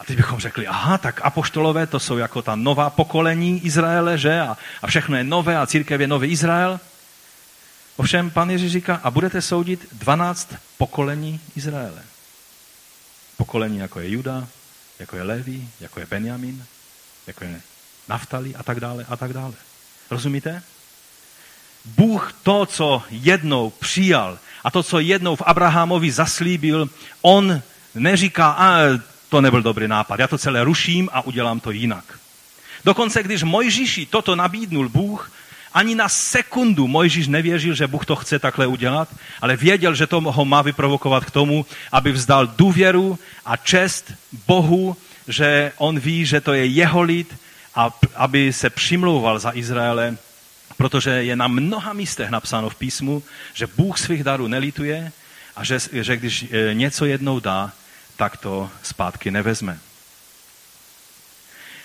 A teď bychom řekli, aha, tak apoštolové to jsou jako ta nová pokolení Izraele, že? A, a všechno je nové a církev je nový Izrael. Ovšem pan Ježíš říká, a budete soudit 12 pokolení Izraele. Pokolení jako je Juda, jako je Levi, jako je Benjamin, jako je Naftali a tak dále a tak dále. Rozumíte? Bůh to, co jednou přijal a to, co jednou v Abrahamovi zaslíbil, on neříká, a to nebyl dobrý nápad, já to celé ruším a udělám to jinak. Dokonce, když Mojžíši toto nabídnul Bůh, ani na sekundu Mojžíš nevěřil, že Bůh to chce takhle udělat, ale věděl, že to ho má vyprovokovat k tomu, aby vzdal důvěru a čest Bohu, že on ví, že to je jeho lid a aby se přimlouval za Izraele, protože je na mnoha místech napsáno v písmu, že Bůh svých darů nelituje a že, že když e, něco jednou dá, tak to zpátky nevezme.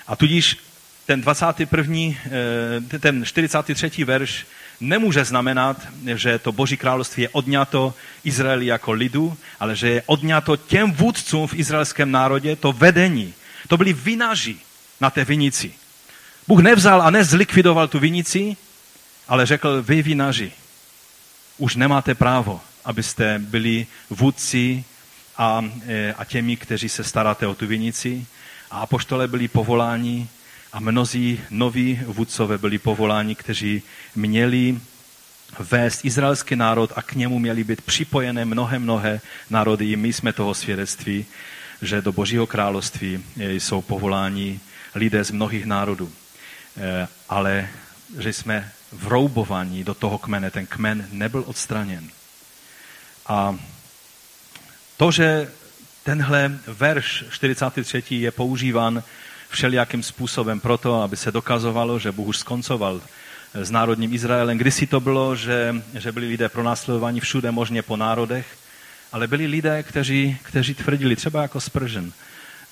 A tudíž ten 21. Eh, ten 43. verš nemůže znamenat, že to Boží království je odňato Izraeli jako lidu, ale že je odňato těm vůdcům v izraelském národě, to vedení. To byli vinaři na té vinici. Bůh nevzal a nezlikvidoval tu vinici, ale řekl, vy vinaři, už nemáte právo, abyste byli vůdci a, eh, a těmi, kteří se staráte o tu vinici. A apoštole byli povoláni a mnozí noví vůdcové byli povoláni, kteří měli vést izraelský národ a k němu měly být připojené mnohé, mnohé národy. I my jsme toho svědectví, že do Božího království jsou povoláni lidé z mnohých národů. Eh, ale že jsme vroubovaní do toho kmene, ten kmen nebyl odstraněn. A to, že tenhle verš 43. je používán všelijakým způsobem proto, aby se dokazovalo, že Bůh už skoncoval s národním Izraelem. Kdysi to bylo, že, že byli lidé pronásledováni všude možně po národech, ale byli lidé, kteří, kteří tvrdili, třeba jako Spržen,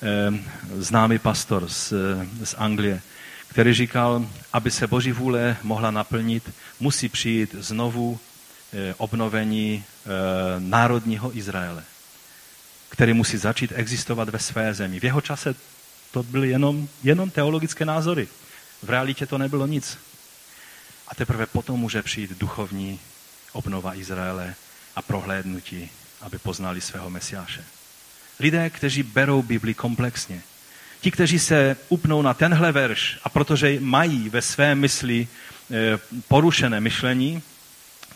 eh, známý pastor z, z Anglie, který říkal, aby se Boží vůle mohla naplnit, musí přijít znovu eh, obnovení eh, národního Izraele, který musí začít existovat ve své zemi. V jeho čase to byly jenom, jenom teologické názory. V realitě to nebylo nic. A teprve potom může přijít duchovní obnova Izraele a prohlédnutí, aby poznali svého Mesiáše. Lidé, kteří berou Bibli komplexně. Ti, kteří se upnou na tenhle verš a protože mají ve své mysli eh, porušené myšlení,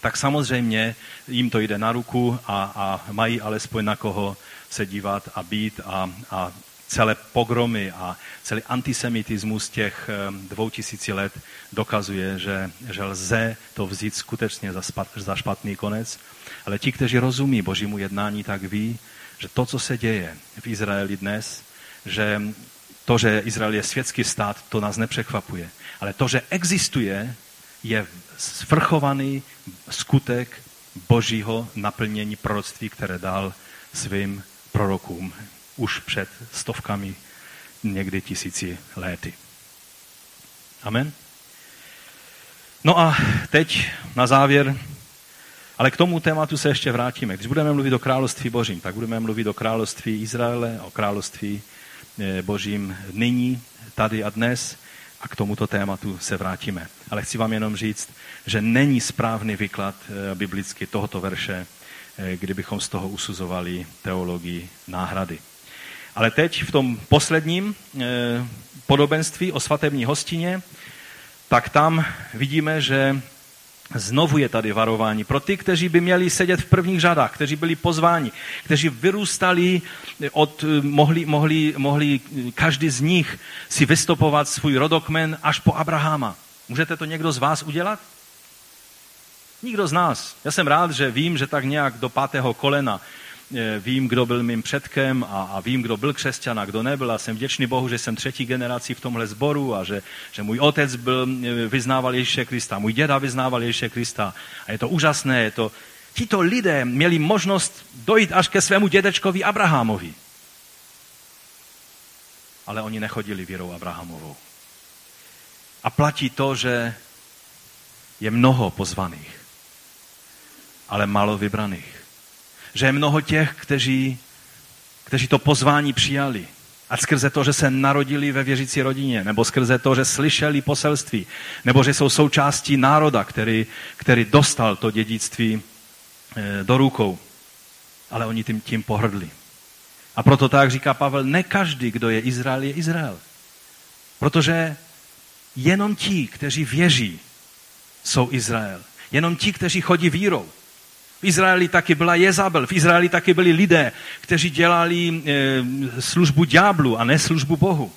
tak samozřejmě jim to jde na ruku a, a mají alespoň na koho se dívat a být a, a celé pogromy a celý antisemitismus těch dvou tisíci let dokazuje, že, že lze to vzít skutečně za, spat, za špatný konec. Ale ti, kteří rozumí božímu jednání, tak ví, že to, co se děje v Izraeli dnes, že to, že Izrael je světský stát, to nás nepřekvapuje. Ale to, že existuje, je svrchovaný skutek božího naplnění proroctví, které dal svým prorokům už před stovkami, někdy tisíci léty. Amen. No a teď na závěr, ale k tomu tématu se ještě vrátíme. Když budeme mluvit o království božím, tak budeme mluvit o království Izraele, o království božím nyní, tady a dnes a k tomuto tématu se vrátíme. Ale chci vám jenom říct, že není správný výklad eh, biblicky tohoto verše, eh, kdybychom z toho usuzovali teologii náhrady. Ale teď v tom posledním eh, podobenství o svatební hostině, tak tam vidíme, že Znovu je tady varování pro ty, kteří by měli sedět v prvních řadách, kteří byli pozváni, kteří vyrůstali, od, mohli, mohli, mohli každý z nich si vystopovat svůj rodokmen až po Abrahama. Můžete to někdo z vás udělat? Nikdo z nás. Já jsem rád, že vím, že tak nějak do pátého kolena Eh, vím, kdo byl mým předkem a, a vím, kdo byl křesťan a kdo nebyl a jsem vděčný Bohu, že jsem třetí generací v tomhle sboru a že, že můj otec byl, eh, vyznával Ježíše Krista, můj děda vyznával Ježíše Krista a je to úžasné, je to... Tito lidé měli možnost dojít až ke svému dědečkovi Abrahamovi. Ale oni nechodili věrou Abrahamovou. A platí to, že je mnoho pozvaných, ale málo vybraných že je mnoho těch, kteří, kteří to pozvání přijali. A skrze to, že se narodili ve věřící rodině, nebo skrze to, že slyšeli poselství, nebo že jsou součástí národa, který, který dostal to dědictví eh, do rukou. Ale oni tím, tím pohrdli. A proto tak říká Pavel, ne každý, kdo je Izrael, je Izrael. Protože jenom ti, kteří věří, jsou Izrael. Jenom ti, kteří chodí vírou. V Izraeli taky byla Jezabel, v Izraeli taky byli lidé, kteří dělali e, službu ďáblu a ne službu Bohu.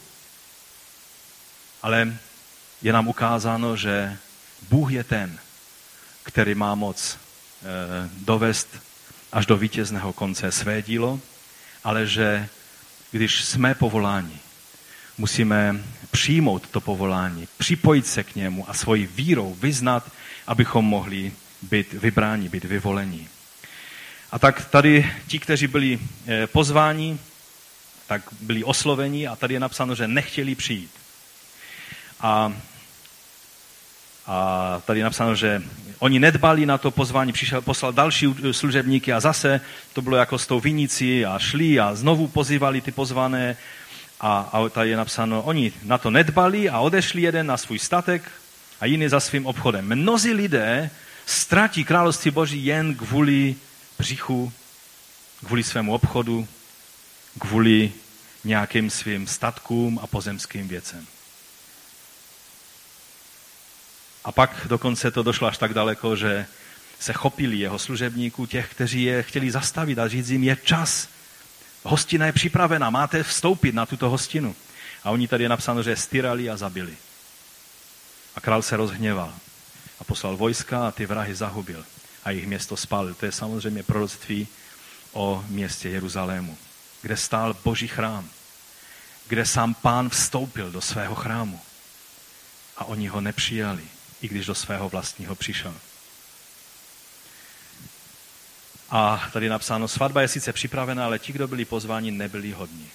Ale je nám ukázáno, že Bůh je ten, který má moc e, dovést až do vítězného konce své dílo, ale že když jsme povoláni, musíme přijmout to povolání, připojit se k němu a svoji vírou vyznat, abychom mohli být vybráni, být vyvolení. A tak tady ti, kteří byli eh, pozváni, tak byli osloveni a tady je napsáno, že nechtěli přijít. A, a tady je napsáno, že oni nedbali na to pozvání, přišel, poslal další služebníky a zase to bylo jako s tou vinicí a šli a znovu pozývali ty pozvané a, a tady je napsáno, oni na to nedbali a odešli jeden na svůj statek a jiný za svým obchodem. Mnozí lidé ztratí království Boží jen kvůli břichu, kvůli svému obchodu, kvůli nějakým svým statkům a pozemským věcem. A pak dokonce to došlo až tak daleko, že se chopili jeho služebníků, těch, kteří je chtěli zastavit a říct jim, je čas, hostina je připravena, máte vstoupit na tuto hostinu. A oni tady je napsáno, že je styrali a zabili. A král se rozhněval a poslal vojska a ty vrahy zahubil a jejich město spálil. To je samozřejmě proroctví o městě Jeruzalému, kde stál boží chrám, kde sám pán vstoupil do svého chrámu a oni ho nepřijali, i když do svého vlastního přišel. A tady je napsáno, svatba je sice připravena, ale ti, kdo byli pozváni, nebyli hodní.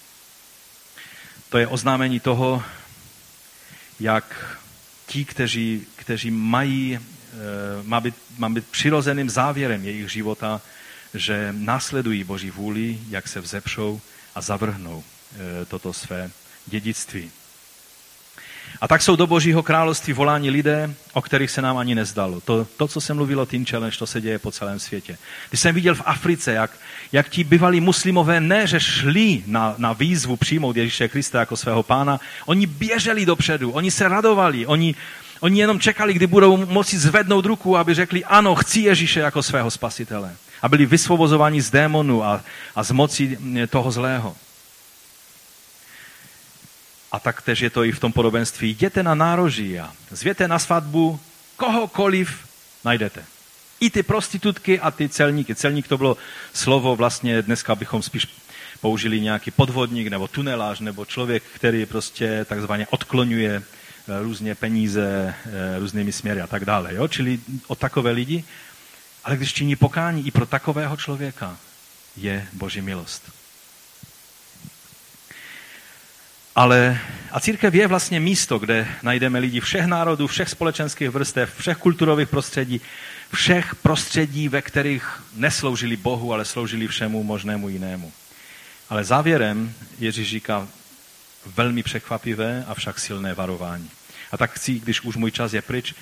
To je oznámení toho, jak ti, kteří, kteří mají, eh, má být, má být přirozeným závěrem jejich života, že následují Boží vůli, jak se vzepřou a zavrhnou eh, toto své dědictví. A tak jsou do Božího království voláni lidé, o kterých se nám ani nezdalo. To, to co se mluvilo Teen Challenge, to se děje po celém světě. Když jsem viděl v Africe, jak, jak ti bývalí muslimové ne, že šli na, na výzvu přijmout Ježíše Krista jako svého pána, oni běželi dopředu, oni se radovali, oni, Oni jenom čekali, kdy budou moci zvednout ruku, aby řekli, ano, chci Ježíše jako svého spasitele. A byli vysvobozováni z démonu a, a z moci toho zlého. A tak tež je to i v tom podobenství. Jděte na nároží a zvěte na svatbu kohokoliv najdete. I ty prostitutky a ty celníky. Celník to bylo slovo vlastně, dneska bychom spíš použili nějaký podvodník nebo tunelář nebo člověk, který prostě takzvaně odklonuje různě peníze eh, různými směry a tak dále. Jo? Čili o takové lidi. Ale když činí pokání i pro takového člověka, je Boží milost. Ale a církev je vlastně místo, kde najdeme lidi všech národů, všech společenských vrstev, všech kulturových prostředí, všech prostředí, ve kterých nesloužili Bohu, ale sloužili všemu možnému jinému. Ale závěrem Ježíš říká velmi překvapivé a však silné varování. A tak chci, když už můj čas je pryč,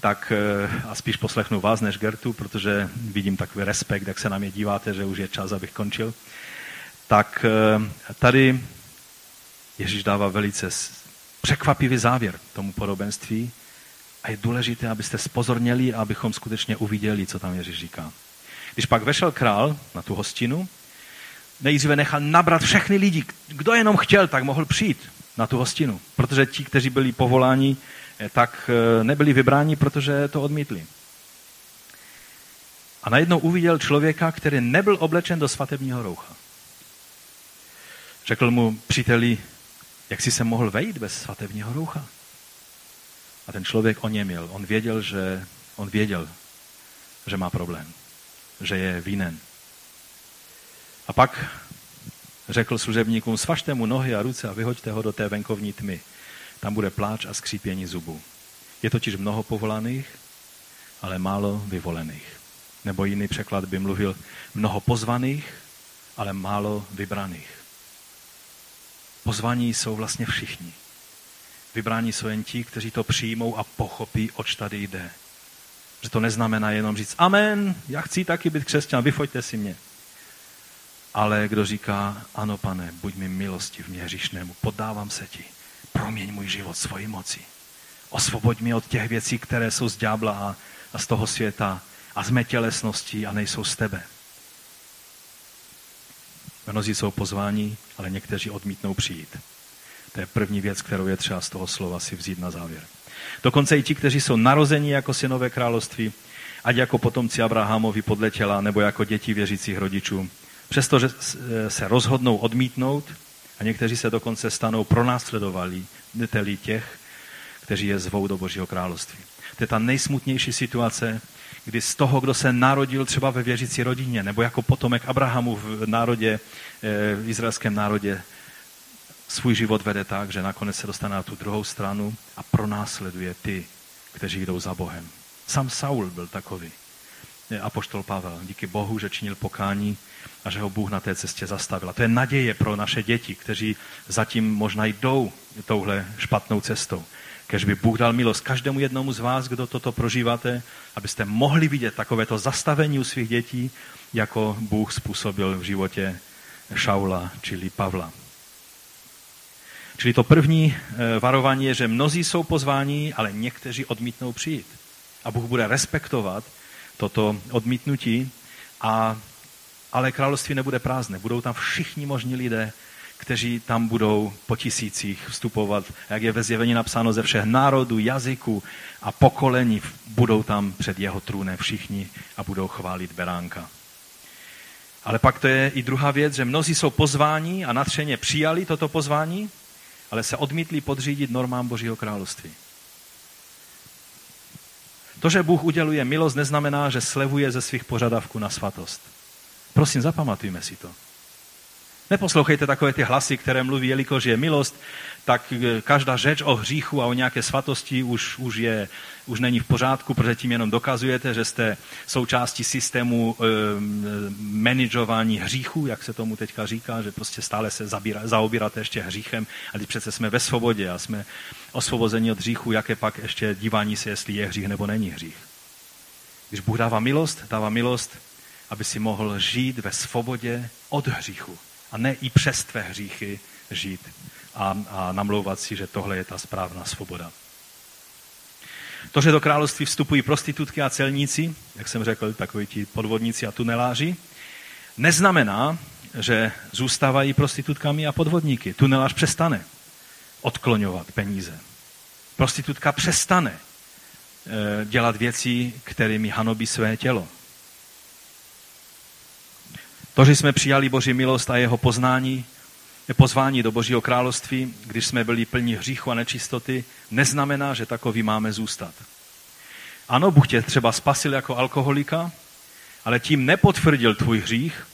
tak eh, a spíš poslechnu vás než Gertu, protože vidím takový respekt, jak se na mě díváte, že už je čas, abych končil. Tak eh, tady Ježíš dává velice překvapivý závěr tomu podobenství a je důležité, abyste spozorněli abychom skutečně uviděli, co tam Ježíš říká. Když pak vešel král na tu hostinu, nejdříve nechal nabrat všechny lidi. Kdo jenom chtěl, tak mohl přijít na tu hostinu. Protože ti, kteří byli povoláni, eh, tak eh, nebyli vybráni, protože to odmítli. A najednou uviděl člověka, který nebyl oblečen do svatebního roucha. Řekl mu, příteli, jak si se mohl vejít bez svatebního roucha? A ten člověk o něměl. On věděl, že, on věděl, že má problém, že je vinen. A pak řekl služebníkům, svažte mu nohy a ruce a vyhoďte ho do té venkovní tmy. Tam bude pláč a skřípění zubů. Je totiž mnoho povolaných, ale málo vyvolených. Nebo jiný překlad by mluvil mnoho pozvaných, ale málo vybraných. Pozvaní jsou vlastně všichni. Vybrání jsou jen ti, kteří to přijmou a pochopí, oč tady jde. Že to neznamená jenom říct, amen, já chci taky být křesťan, vyfoďte si mě. Ale kdo říká, ano pane, buď mi milostivně hříšnému, podávám se ti, proměň můj život svojí moci. Osvoboď mě od těch věcí, které jsou z ďábla a, a z toho světa a z mé tělesnosti a nejsou z tebe. Mnozí jsou pozváni, ale někteří odmítnou přijít. To je první věc, kterou je třeba z toho slova si vzít na závěr. Dokonce i ti, kteří jsou narozeni jako synové království, ať jako potomci Abrahamovi podle těla, nebo jako děti věřících rodičů, přestože se rozhodnou odmítnout a někteří se dokonce stanou pronásledovali těch, kteří je zvou do Božího království. To je ta nejsmutnější situace, kdy z toho, kdo se narodil třeba ve věřící rodině, nebo jako potomek Abrahamu v národě, eh, v izraelském národě, svůj život vede tak, že nakonec se dostane na tu druhou stranu a pronásleduje ty, kteří jdou za Bohem. Sam Saul byl takový. Apoštol Pavel, díky Bohu, že činil pokání a že ho Bůh na té cestě zastavil. A to je naděje pro naše děti, kteří zatím možná jdou touhle špatnou cestou. Kež by Bůh dal milost každému jednomu z vás, kdo toto prožíváte, abyste mohli vidět takovéto zastavení u svých dětí, jako Bůh způsobil v životě Šaula, čili Pavla. Čili to první eh, varování je, že mnozí jsou pozváni, ale někteří odmítnou přijít. A Bůh bude respektovat toto odmítnutí, a, ale království nebude prázdné. Budou tam všichni možní lidé, kteří tam budou po tisících vstupovat, jak je ve zjevení napsáno ze všech národů, jazyků a pokolení, budou tam před jeho trůnem všichni a budou chválit beránka. Ale pak to je i druhá věc, že mnozí jsou pozváni a natřeně přijali toto pozvání, ale se odmítli podřídit normám Božího království. To, že Bůh uděluje milost, neznamená, že slevuje ze svých požadavků na svatost. Prosím, zapamatujme si to. Neposlouchejte takové ty hlasy, které mluví, jelikož je milost, tak eh, každá řeč o hříchu a o nějaké svatosti už, už, je, už není v pořádku, protože tím jenom dokazujete, že jste součástí systému e, manažování hříchu, jak se tomu teďka říká, že prostě stále se zabíra, zaobíráte ještě hříchem a teď přece jsme ve svobodě a jsme osvobozeni od hříchu, jaké pak ještě dívání se, jestli je hřích nebo není hřích. Když Bůh dává milost, dává milost, aby si mohl žít ve svobodě od hříchu a ne i přes tvé hříchy žít a, a namlouvat si, že tohle je ta správná svoboda. To, že do království vstupují prostitutky a celníci, jak jsem řekl, takoví ti podvodníci a tuneláři, neznamená, že zůstávají prostitutkami a podvodníky. Tunelář přestane odkloňovat peníze. Prostitutka přestane eh, dělat věci, kterými hanobí své tělo. To, že jsme přijali Boží milost a jeho poznání, pozvání do Božího království, když jsme byli plní hříchu a nečistoty, neznamená, že takový máme zůstat. Ano, Bůh tě třeba spasil jako alkoholika, ale tím nepotvrdil tvůj hřích,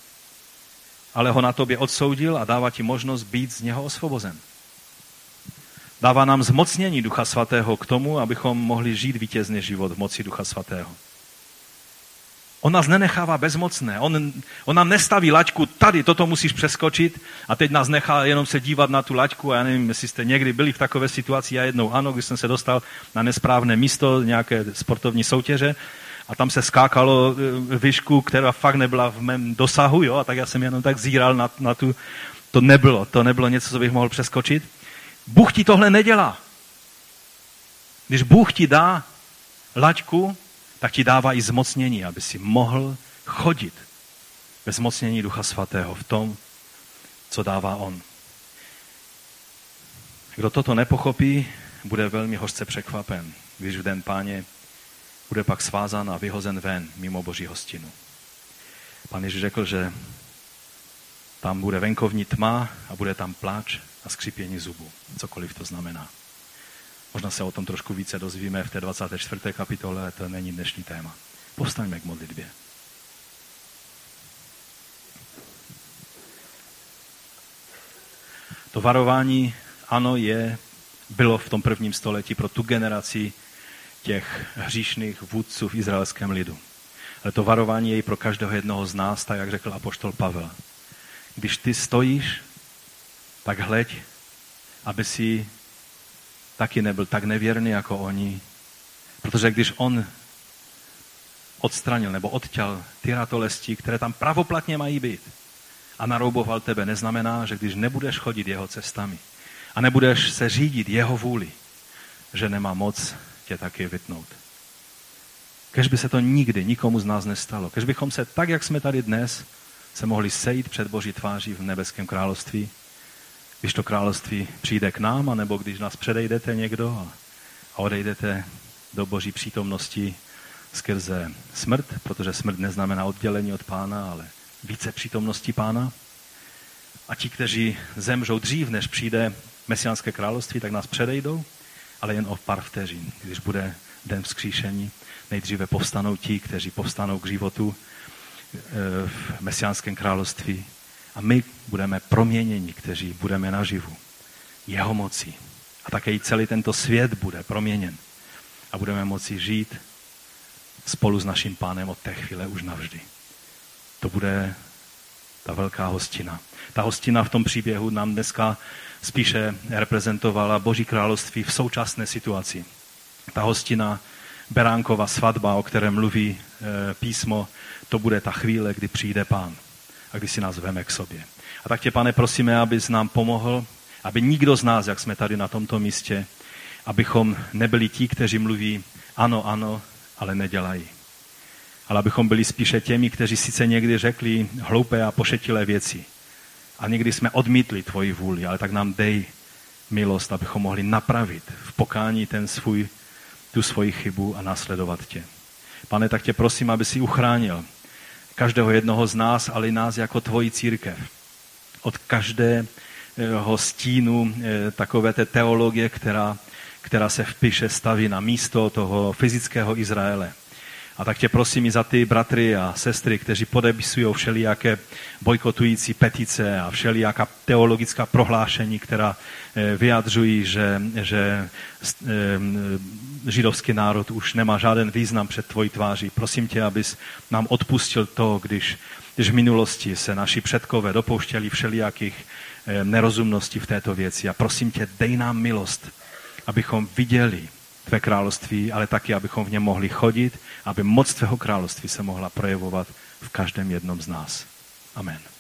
ale ho na tobě odsoudil a dává ti možnost být z něho osvobozen. Dává nám zmocnění Ducha Svatého k tomu, abychom mohli žít vítězný život v moci Ducha Svatého. On nás nenechává bezmocné. On, on nám nestaví laťku, tady toto musíš přeskočit a teď nás nechá jenom se dívat na tu laťku a já nevím, jestli jste někdy byli v takové situaci, já jednou ano, když jsem se dostal na nesprávné místo nějaké sportovní soutěže a tam se skákalo e, výšku, která fakt nebyla v mém dosahu, jo, a tak já jsem jenom tak zíral na, na tu, to nebylo, to nebylo něco, co bych mohl přeskočit. Bůh ti tohle nedělá. Když Bůh ti dá laťku, tak ti dává i zmocnění, aby si mohl chodit ve zmocnění Ducha Svatého v tom, co dává On. Kdo toto nepochopí, bude velmi hořce překvapen, když v den páně bude pak svázán a vyhozen ven mimo boží hostinu. Pan Ježíš řekl, že tam bude venkovní tma a bude tam pláč a skřípění zubu, cokoliv to znamená. Možná se o tom trošku více dozvíme v té 24. kapitole, to není dnešní téma. Povstaňme k modlitbě. To varování, ano, je, bylo v tom prvním století pro tu generaci těch hříšných vůdců v izraelském lidu. Ale to varování je i pro každého jednoho z nás, tak jak řekl apoštol Pavel. Když ty stojíš, tak hleď, aby si taky nebyl tak nevěrný jako oni. Protože když on odstranil nebo odťal ty ratolesti, které tam pravoplatně mají být a narouboval tebe, neznamená, že když nebudeš chodit jeho cestami a nebudeš se řídit jeho vůli, že nemá moc tě taky vytnout. Kež by se to nikdy nikomu z nás nestalo. Kež bychom se tak, jak jsme tady dnes, se mohli sejít před Boží tváří v nebeském království když to království přijde k nám, anebo když nás předejdete někdo a odejdete do boží přítomnosti skrze smrt, protože smrt neznamená oddělení od pána, ale více přítomnosti pána. A ti, kteří zemřou dřív, než přijde mesiánské království, tak nás předejdou, ale jen o pár vteřin, když bude den vzkříšení. Nejdříve povstanou ti, kteří povstanou k životu e, v mesiánském království a my budeme proměněni, kteří budeme naživu. Jeho mocí. A také i celý tento svět bude proměněn. A budeme moci žít spolu s naším pánem od té chvíle už navždy. To bude ta velká hostina. Ta hostina v tom příběhu nám dneska spíše reprezentovala Boží království v současné situaci. Ta hostina Beránkova svatba, o které mluví e, písmo, to bude ta chvíle, kdy přijde pán a když si nás veme k sobě. A tak tě, pane, prosíme, abys nám pomohl, aby nikdo z nás, jak jsme tady na tomto místě, abychom nebyli ti, kteří mluví ano, ano, ale nedělají. Ale abychom byli spíše těmi, kteří sice někdy řekli hloupé a pošetilé věci. A někdy jsme odmítli tvoji vůli, ale tak nám dej milost, abychom mohli napravit v pokání ten svůj, tu svoji chybu a následovat tě. Pane, tak tě prosím, aby si uchránil každého jednoho z nás, ale i nás jako tvoji církev. Od každého stínu eh, takové té teologie, která, která se v píše staví na místo toho fyzického Izraele. A tak tě prosím i za ty bratry a sestry, kteří podepisují všelijaké bojkotující petice a všelijaká teologická prohlášení, která eh, vyjadřují, že, že eh, židovský národ už nemá žádný význam před tvojí tváří. Prosím tě, abys nám odpustil to, když, když v minulosti se naši předkové dopouštěli všelijakých eh, nerozumností v této věci. A prosím tě, dej nám milost, abychom viděli tvé království, ale taky, abychom v něm mohli chodit, aby moc tvého království se mohla projevovat v každém jednom z nás. Amen.